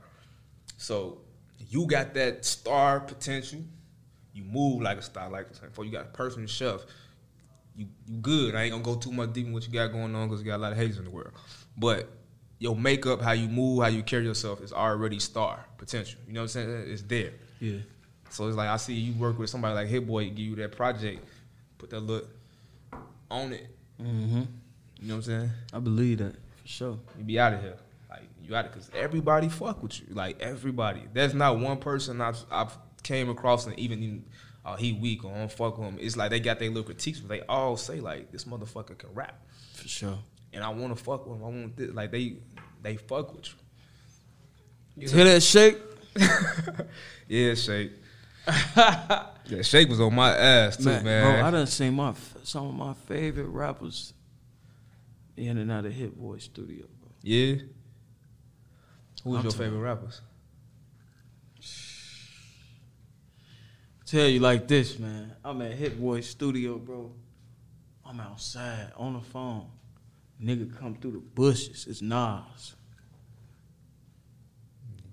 So you got that star potential. You move like a star, like before you got a person chef. You you good. I ain't gonna go too much deep in what you got going on because you got a lot of haters in the world. But your makeup, how you move, how you carry yourself is already star potential. You know what I'm saying? It's there. Yeah. So it's like I see you work with somebody like Hit Boy, give you that project, put that look on it. Mm-hmm. You know what I'm saying? I believe that for sure. You be out of here. Like you out of because everybody fuck with you. Like everybody. There's not one person I've I've came across and even even oh he weak or I don't fuck with him. It's like they got their little critiques, but they all say like this motherfucker can rap. For sure. And I want to fuck with him. I want this. like they they fuck with you. You Hear that shake? yeah, Shake. yeah, Shake was on my ass too, man. Bro, I done seen my some of my favorite rappers in and out of Hit Boy studio, bro. Yeah. Who's I'm your favorite rappers? Tell you like this, man. I'm at Hit Boy studio, bro. I'm outside on the phone. Nigga come through the bushes. It's Nas.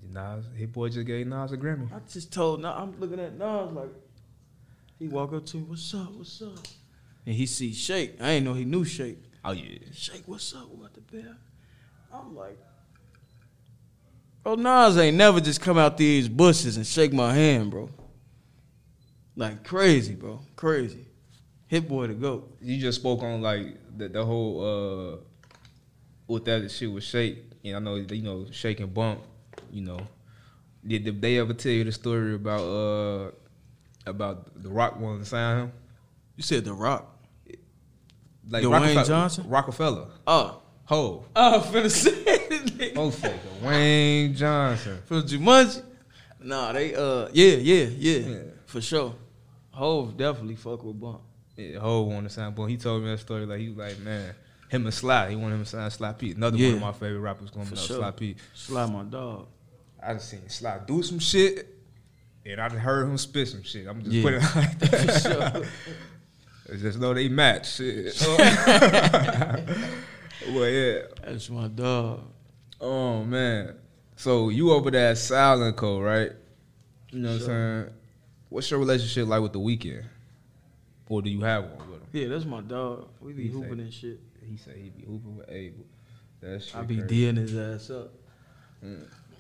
Nas, Hit Boy just gave Nas a Grammy. I just told Nas, I'm looking at Nas like, he walk up to me, what's up, what's up? And he see Shake. I ain't know he knew Shake. Oh yeah. Shake, what's up? What the bell? I'm like, bro, Nas ain't never just come out these bushes and shake my hand, bro. Like crazy, bro. Crazy. Hit boy to go. You just spoke on like the, the whole uh with that shit with Shake. And I know you know Shake and Bump. You know, did, did they ever tell you the story about uh about the Rock to sign him? You said The Rock. Like Dwayne Rockefeller, Johnson? Rockefeller. Oh. Ho. Oh, finna say it. Hov say Dwayne Johnson. For Jumanji? Nah, they uh yeah, yeah, yeah. For sure. Hov definitely fuck with Bump. Yeah, Hov wanted to sign Bump. He told me that story. Like he was like, man, him and Sly. He wanted him to sign Sly P. Another Yeah. one of my favorite rappers coming up, sure. Sly P. Sly my dog. I just seen Sly do some shit, and I done heard him spit some shit. I'm just Yeah. putting it like that. For sure. It's just know they match. Shit. well, yeah. That's my dog. Oh man. So you over there at Silent Co, right? You know what I'm saying? What's your relationship like with the Weeknd? Or do you have one with him? Yeah, that's my dog. We be He say- hooping and shit. He said he be hooping with Abel. That shit I be crazy. D'ing his ass up.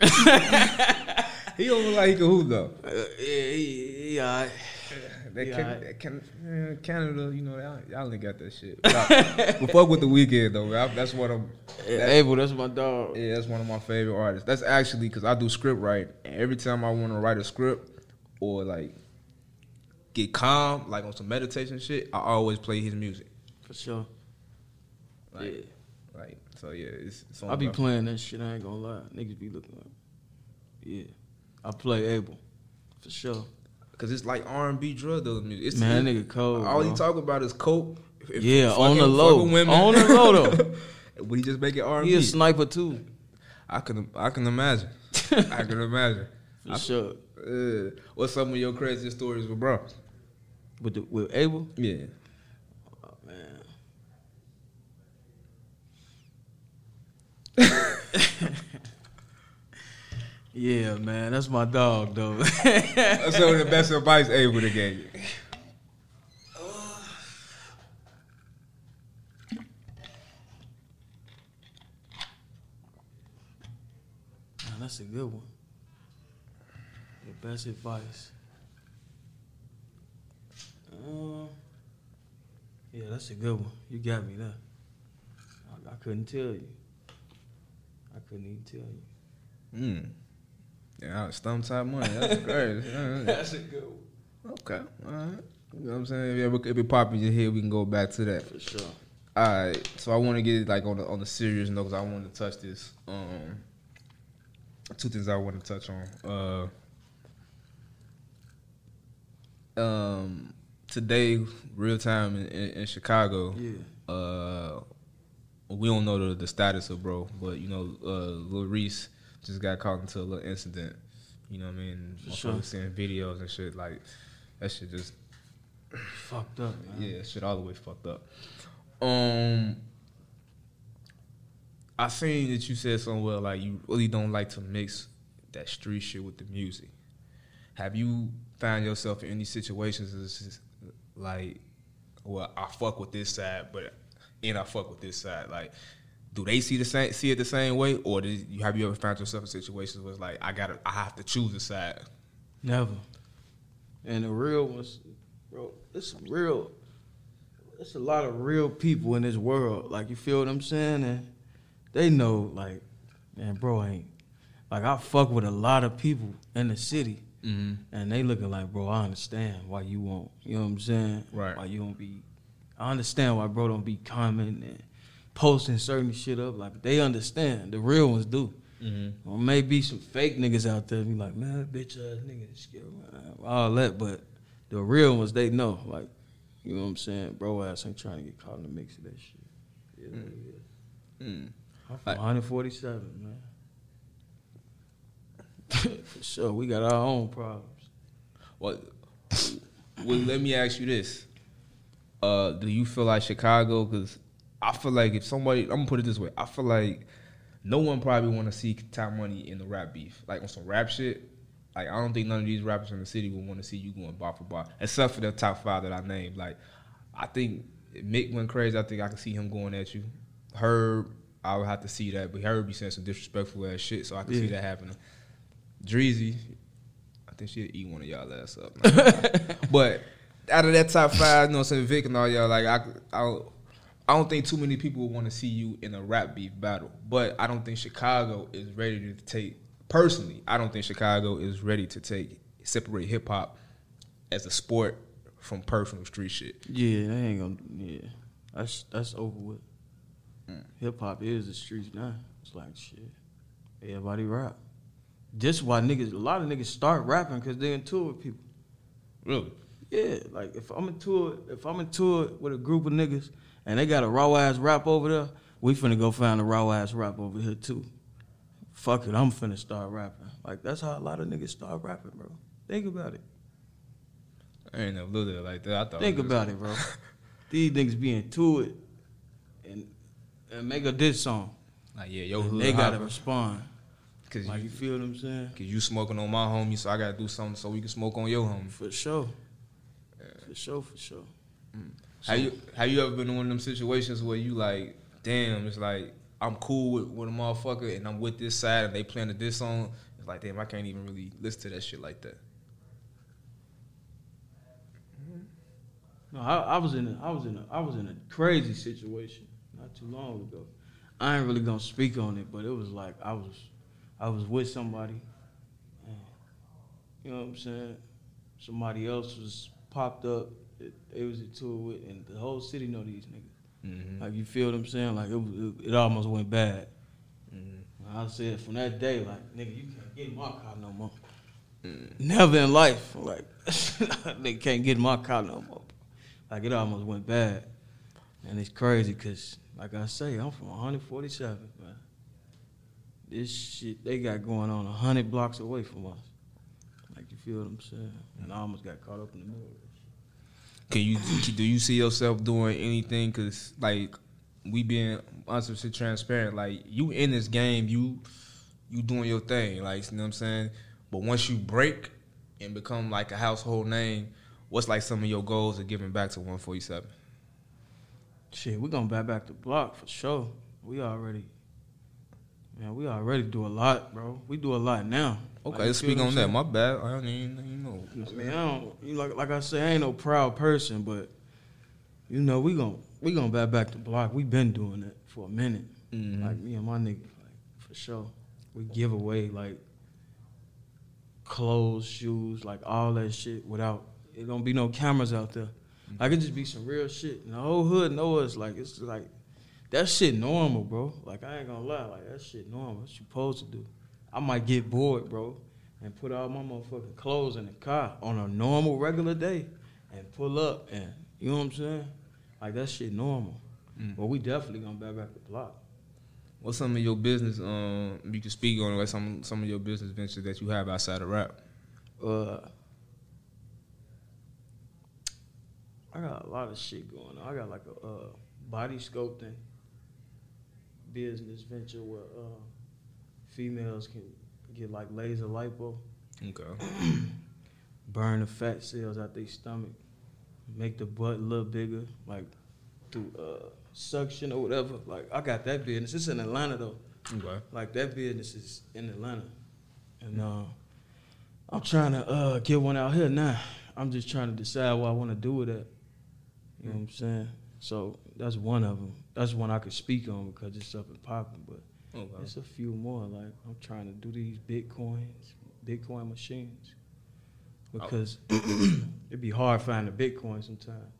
He don't look like he can hoop though. Uh, yeah, he, he alright. That He can, alright. that can, eh, Canada, you know, y'all, y'all ain't got that shit. But, I, but fuck with the Weeknd though. man. I- That's what I'm. Yeah, that- Abel, that's my dog. Yeah, that's one of my favorite artists. That's actually because I do script write, and every time I want to write a script or like get calm, like on some meditation shit, I always play his music. For sure. Like, yeah. like so yeah. It's, it's I be about- playing that shit, I ain't gonna lie. Niggas be looking like, yeah. I play Abel. For sure. Cause it's like R and B drug dealer music. It's, Man, nigga cold, All he bro. talk about is coke. Yeah, fucking- on the low. women. On the low, though. he just make it R and B. He a sniper too. I can I can imagine. I can imagine. For I- sure. Uh, what's some of your crazy stories with bro? With the, with Abel? Yeah. Oh man. yeah, man, that's my dog though. That's some of the best advice able to give you. Man, that's a good one. The best advice. Uh, Yeah, that's a good one. You got me there. I, I couldn't tell you. I couldn't even tell you. Mm. Yeah, stump Ty Money. That's great. That's a good one. Okay. All right. You know what I'm saying? If it, if it pop in your head, we can go back to that. For sure. All right. So I want to get it like on the on the serious note because I want to touch this. Um, two things I want to touch on. Uh, um, today, real time in, in, in Chicago. Yeah. Uh, we don't know the, the status of bro, but you know, uh, Lil Reese just got caught into a little incident. You know what I mean? For sure. Seeing videos and shit like that shit just Fucked up, man. yeah, shit all the way fucked up. Um, I seen that you said somewhere like you really don't like to mix that street shit with the music. Have you found yourself in any situations that's just like, well, I fuck with this side, but and I fuck with this side. Like, do they see the same see it the same way, or did you have you ever found yourself in situations where it's like I gotta I have to choose a side? Never. And the real ones, bro, it's real, it's a lot of real people in this world. Like, you feel what I'm saying? And they know, like, man, bro, ain't, like, I fuck with a lot of people in the city. Mm-hmm. And they looking like, bro, I understand why you won't, you know what I'm saying? Right. Why you don't be, I understand why bro don't be commenting and posting certain shit up. Like, they understand. The real ones do. Mm-hmm. Or maybe some fake niggas out there be like, man, bitch ass nigga, skill, all that. But the real ones, they know. Like, you know what I'm saying? Bro ass ain't trying to get caught in the mix of that shit. Yeah, it is. Mm. I'm from 147, man. For sure, we got our own problems. Well, well, let me ask you this: uh, Do you feel like Chicago? Because I feel like if somebody, I'm gonna put it this way: I feel like no one probably want to see Ty Money in the rap beef, like on some rap shit. Like I don't think none of these rappers in the city would want to see you going bar for bar, except for the top five that I named. Like I think Mick went crazy. I think I can see him going at you. Herb, I would have to see that, but Herb be saying some disrespectful ass shit, so I can see that happening. Dreezy, I think she'd eat one of y'all ass up. but out of that top five, you know, what I'm saying Vic and all y'all, like I, I, I don't think too many people would want to see you in a rap beef battle. But I don't think Chicago is ready to take. Personally, I don't think Chicago is ready to take separate hip hop as a sport from personal street shit. Yeah, they ain't gonna. Yeah, that's that's over with. Mm. Hip hop is the streets now. It's like shit. Everybody rap. This why niggas. A lot of niggas start rapping because they're in tour with people. Really? Yeah, like if I'm in tour, if I'm in tour with a group of niggas and they got a raw ass rap over there, we finna go find a raw ass rap over here too. Fuck it, I'm finna start rapping. Like that's how a lot of niggas start rapping, bro. Think about it. I ain't never looked at it like that. I thought. Think it about it, bro. These niggas be into it and and make a diss song. Like yeah, yo, they gotta respond. Cause Like you, you feel what I'm saying? cause you smoking on my homie, so I gotta do something so we can smoke on your homie. For sure. For sure, for sure. Mm. Have you have you ever been in one of them situations where you like, damn, it's like I'm cool with, with a motherfucker and I'm with this side and they playing the diss song. It's like, damn, I can't even really listen to that shit like that. No, I, I was in a, I was in a, I was in a crazy situation not too long ago. I ain't really gonna speak on it, but it was like I was, I was with somebody. and, you know what I'm saying? Somebody else was popped up. It, it was a tour with, and the whole city know these niggas. Mm-hmm. Like you feel what I'm saying? Like it, was, it, almost went bad. I said from that day, like nigga, you can't get in my car no more. Never in life, like they can't get in my car no more. Like it almost went bad, and it's crazy because, like I say, I'm from 147, man. This shit they got going on 100 blocks away from us. Like you feel what I'm saying? And I almost got caught up in the middle. Can you do you see yourself doing anything? Cause like we being honest and transparent, like you in this game, you you doing your thing, like you know what I'm saying. But once you break and become like a household name, what's like some of your goals of giving back to 147? Shit, we gonna back back the block for sure. We already, man, we already do a lot, bro. We do a lot now. Okay, Like, let's speak on that. My bad. I don't even you know. I mean, I don't you like like I say, I ain't no proud person, but You know, we gon' we gonna back back the block. We been doing it for a minute. Mhm. Like me and my nigga, like for sure. We give away like clothes, shoes, like all that shit without it don't be no cameras out there. Like it just be some real shit. And the whole hood know us. Like it's like that shit normal, bro. Like I ain't gonna lie, like that shit normal. What you supposed to do? I might get bored, bro, and put all my motherfucking clothes in the car on a normal regular day and pull up and you know what I'm saying? Like that shit normal. But we definitely gonna back back the block. What's some of your business? Um, you can speak on like some some of your business ventures that you have outside of rap. Uh, I got a lot of shit going on. I got like a uh, body sculpting business venture where uh, females can get like laser lipo, Okay. burn the fat cells out their stomach, make the butt a little bigger, like through uh, suction or whatever. Like I got that business. It's in Atlanta though. Okay. Like that business is in Atlanta, and uh, I'm trying to uh, get one out here now. I'm just trying to decide what I want to do with that. You know what I'm saying? So that's one of them. That's one I could speak on because it's up and popping. But oh, Okay. it's a few more. Like I'm trying to do these bitcoins, Bitcoin machines, because oh. it'd be hard finding Bitcoin sometimes.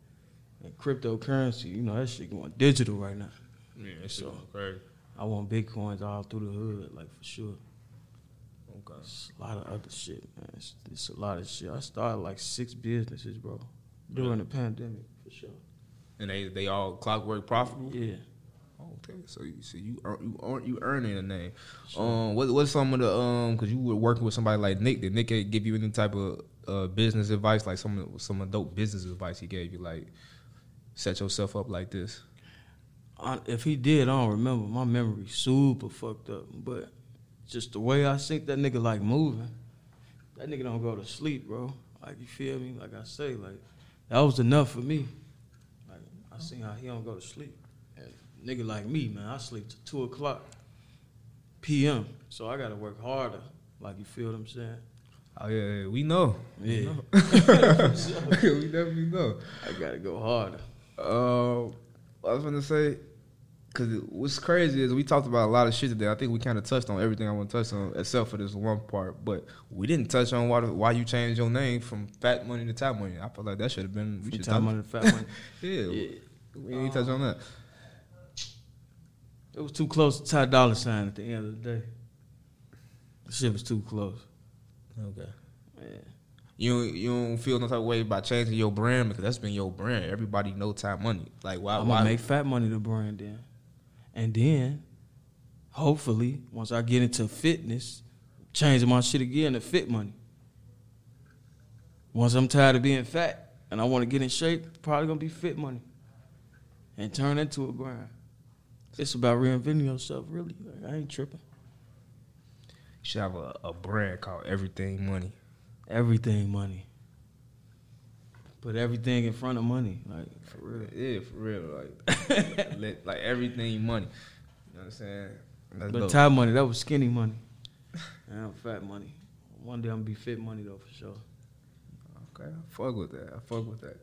And cryptocurrency, you know, that shit going digital right now. Yeah, that So- going crazy. I want bitcoins all through the hood, like for sure. Okay. It's a lot of other shit, man. It's, it's a lot of shit. I started like six businesses, bro, during the pandemic, for sure. And they they all clockwork profitable. Yeah. Okay, so you see you earn, you earn, you earning a name. Um, what what's some of the um? Because you were working with somebody like Nick. Did Nick give you any type of uh, business advice? Like some some adult business advice he gave you, like set yourself up like this. I, if he did, I don't remember. My memory super fucked up, but just the way I think that nigga like moving, that nigga don't go to sleep, bro. Like you feel me? Like I say, like that was enough for me. Like I seen how he don't go to sleep. And nigga like me, man, I sleep till two o'clock p.m. So I gotta work harder. Like you feel what I'm saying? Oh yeah, yeah, we know. We Yeah. know. we definitely know. I gotta go harder. Uh, I was gonna say, cause what's crazy is we talked about a lot of shit today. I think we kind of touched on everything I want to touch on, except for this one part. But we didn't touch on why why you changed your name from Fat Money to Ty Money. I feel like that should have been we From should Top talk- Money to Fat Money. yeah, Yeah. We didn't touch on that. It was too close to Ty Dollar Sign at the end of the day. The shit was too close. Okay. Yeah. You you don't feel no type of way about changing your brand because that's been your brand. Everybody know Ty Money. Like why? I'm why? gonna make Fat Money the brand then, and then hopefully once I get into fitness, changing my shit again to Fit Money. Once I'm tired of being fat and I want to get in shape, probably gonna be Fit Money, and turn into a grind. It's about reinventing yourself, really. Like, I ain't tripping. you should have a, a brand called Everything Money. Everything money. Put everything in front of money, like for real. Yeah, for real. Like let, like everything money. You know what I'm saying? But dope. time money, that was skinny money. I'm fat money. One day I'm gonna be fit money though for sure. Okay, I fuck with that. I fuck with that.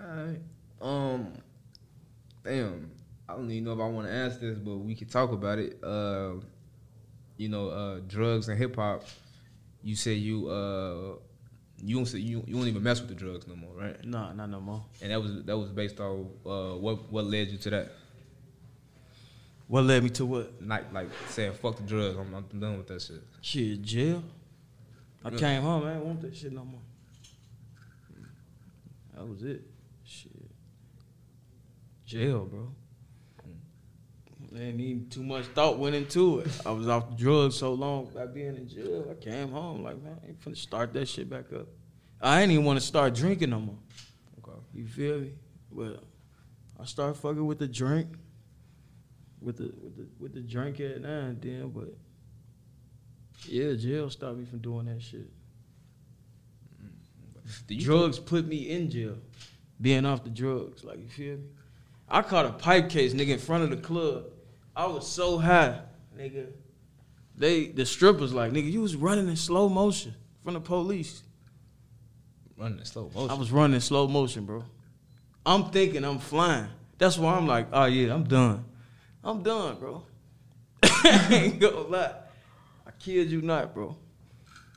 All right. Um, damn. I don't even know if I want to ask this, but we could talk about it. Uh, you know, uh, drugs and hip hop. You say you uh, you don't say you you don't even mess with the drugs no more, right? Nah, not no more. And that was that was based on uh, what what led you to that? What led me to what? Like like saying fuck the drugs. I'm, I'm done with that shit. Shit, jail. I came home, I ain't want that shit no more. That was it. Jail, bro. Ain't even too much thought went into it. I was off the drugs so long by being in jail. I came home like, man, I ain't finna start that shit back up. I ain't even want to start drinking no more. Okay. You feel me? But I started fucking with the drink, with the with the with the drink at and then. But yeah, jail stopped me from doing that shit. You drugs put me in jail, being off the drugs. Like you feel me? I caught a pipe case, nigga, in front of the club. I was so high, nigga. They the strippers like, nigga, you was running in slow motion from the police. running in slow motion. I was running in slow motion, bro. I'm thinking I'm flying. That's why I'm like, oh yeah, I'm done. I'm done, bro. I ain't gonna lie. I kid you not, bro.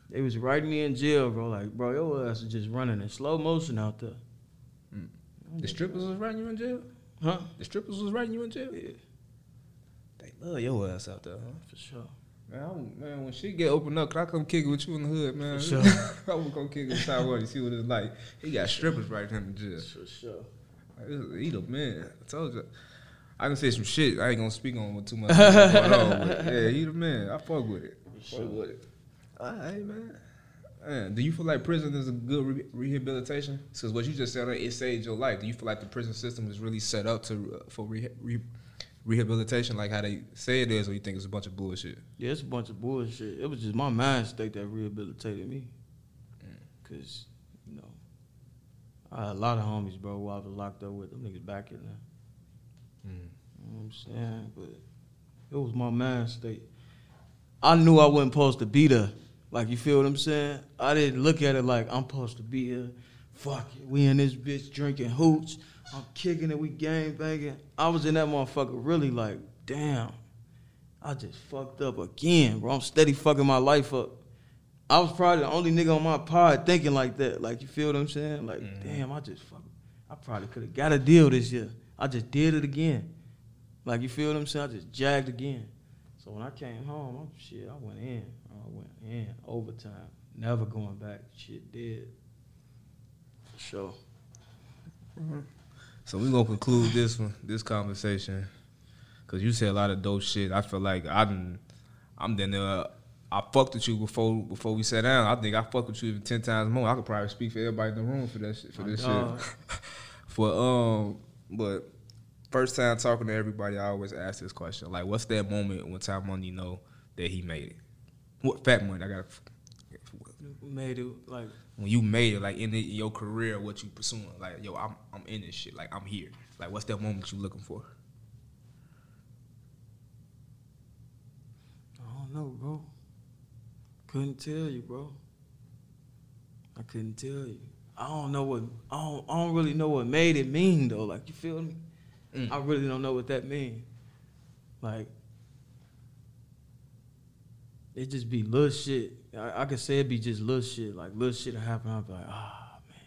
They was writing me in jail, bro. Like, bro, your ass is just running in slow motion out there. Mm. The strippers was writing you in jail? Huh? The strippers was writing you in jail? Yeah. They love your ass out there, huh? For sure. Man, I, man, when shit get opened up, can I come kick it with you in the hood, man? For sure. I would come kick it with Taiwan. see what it's like. He got strippers right him in jail. For sure. Like, this he the man. I told you. I can say some shit. I ain't gonna speak on with too much going on. But yeah, he the man. I fuck with it. Fuck with it. All right, man. Do you feel like prison is a good re- rehabilitation? Because what you just said, it saved your life. Do you feel like the prison system is really set up to uh, for re- re- rehabilitation, like how they say it is, or you think it's a bunch of bullshit? Yeah, it's a bunch of bullshit. It was just my mind state that rehabilitated me. Cause, you know, I had a lot of homies, bro, who I was locked up with. Them niggas back in there. You know what I'm saying? But it was my mind state. I knew I wasn't supposed to be there. Like, you feel what I'm saying? I didn't look at it like I'm supposed to be here. Fuck it. We in this bitch drinking hooch. I'm kicking it. We gang banging. I was in that motherfucker really like, damn. I just fucked up again, bro. I'm steady fucking my life up. I was probably the only nigga on my pod thinking like that. Like, you feel what I'm saying? Like, mm-hmm. damn, I just fuck. I probably could have got a deal this year. I just did it again. Like, you feel what I'm saying? I just jagged again. So when I came home, I'm shit. I went in. I went in overtime. Never going back. Shit did. For sure. So we're gonna conclude this one, this conversation, because you said a lot of dope shit. I feel like I done, I'm then uh, I fucked with you before before we sat down. I think I fucked with you even ten times more. I could probably speak for everybody in the room for that shit, for My this dog. shit. for um, but first time talking to everybody, I always ask this question: like, what's that moment when Ty Money know that he made it? What fat money? I got Made it like when you made it, like in, the, your career, what you pursuing? Like, yo, I'm I'm in this shit. Like, I'm here. Like, what's that moment you looking for? I don't know, bro. Couldn't tell you, bro. I couldn't tell you. I don't know what I don't, I don't really know what made it mean though. Like you feel me? Mm. I really don't know what that mean. Like it just be little shit. I, I could say it be just little shit. Like little shit happen. I'll be like, ah man,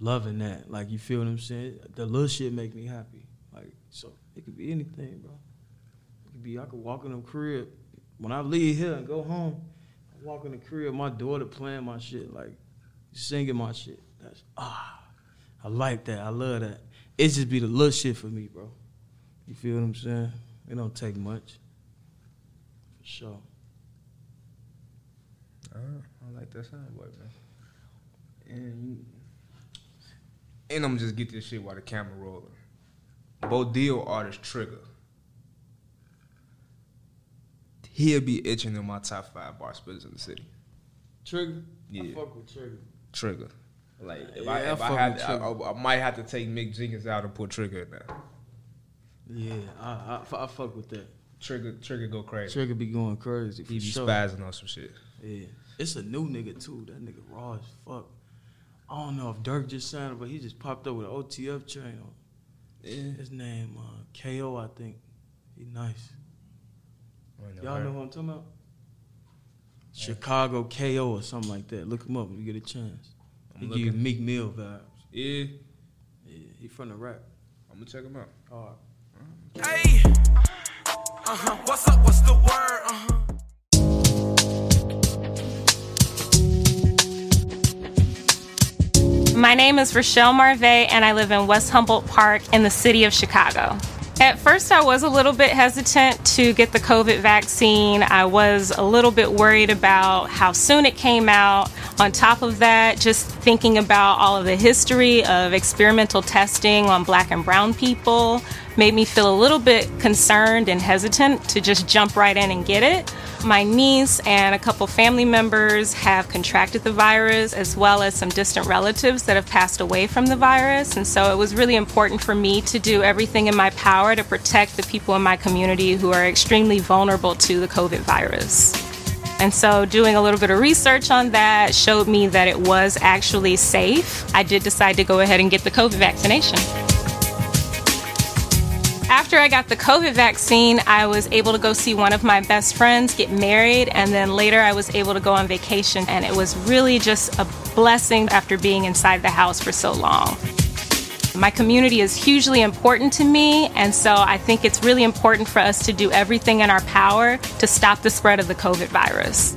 loving that. Like you feel what I'm saying? The little shit make me happy. Like so, it could be anything, bro. It could be I could walk in the crib when I leave here and go home. I walk in the crib, my daughter playing my shit, like singing my shit. That's ah, I like that. I love that. It just be the little shit for me, bro. You feel what I'm saying? It don't take much. Sure. Uh, I like that sound boy, man. And and I'm just get this shit while the camera rolling. Bo Deal artist Trigger. He'll be itching in my top five bar spitters in the city. Trigger. Yeah. I fuck with Trigger. Trigger. Like if Yeah, I, if I had, I, I, I might have to take Mick Jenkins out and put Trigger in there. Yeah, I, I, I fuck with that. Trigger, Trigger go crazy. Trigger be going crazy. For He be sure. spazzing on some shit. Yeah. It's a new nigga too. That nigga raw as fuck. I don't know if Durk just signed it, but he just popped up with an OTF chain on. Yeah. His name uh, KO, I think. He nice. I Y'all heard. know who I'm talking about? Chicago KO or something like that. Look him up if you get a chance. He I'm give you looking. Meek Mill vibes. Yeah, Yeah, he from the rap. I'm gonna check him out. All right. Hey. Uh huh. What's up? What's the word? Uh huh. My name is Rochelle Marvey, and I live in West Humboldt Park in the city of Chicago. At first, I was a little bit hesitant to get the COVID vaccine. I was a little bit worried about how soon it came out. On top of that, just thinking about all of the history of experimental testing on black and brown people made me feel a little bit concerned and hesitant to just jump right in and get it. My niece and a couple family members have contracted the virus, as well as some distant relatives that have passed away from the virus. And so it was really important for me to do everything in my power to protect the people in my community who are extremely vulnerable to the COVID virus. And so, doing a little bit of research on that showed me that it was actually safe. I did decide to go ahead and get the COVID vaccination. After I got the COVID vaccine, I was able to go see one of my best friends get married, and then later I was able to go on vacation. And it was really just a blessing after being inside the house for so long. My community is hugely important to me, and so I think it's really important for us to do everything in our power to stop the spread of the COVID virus.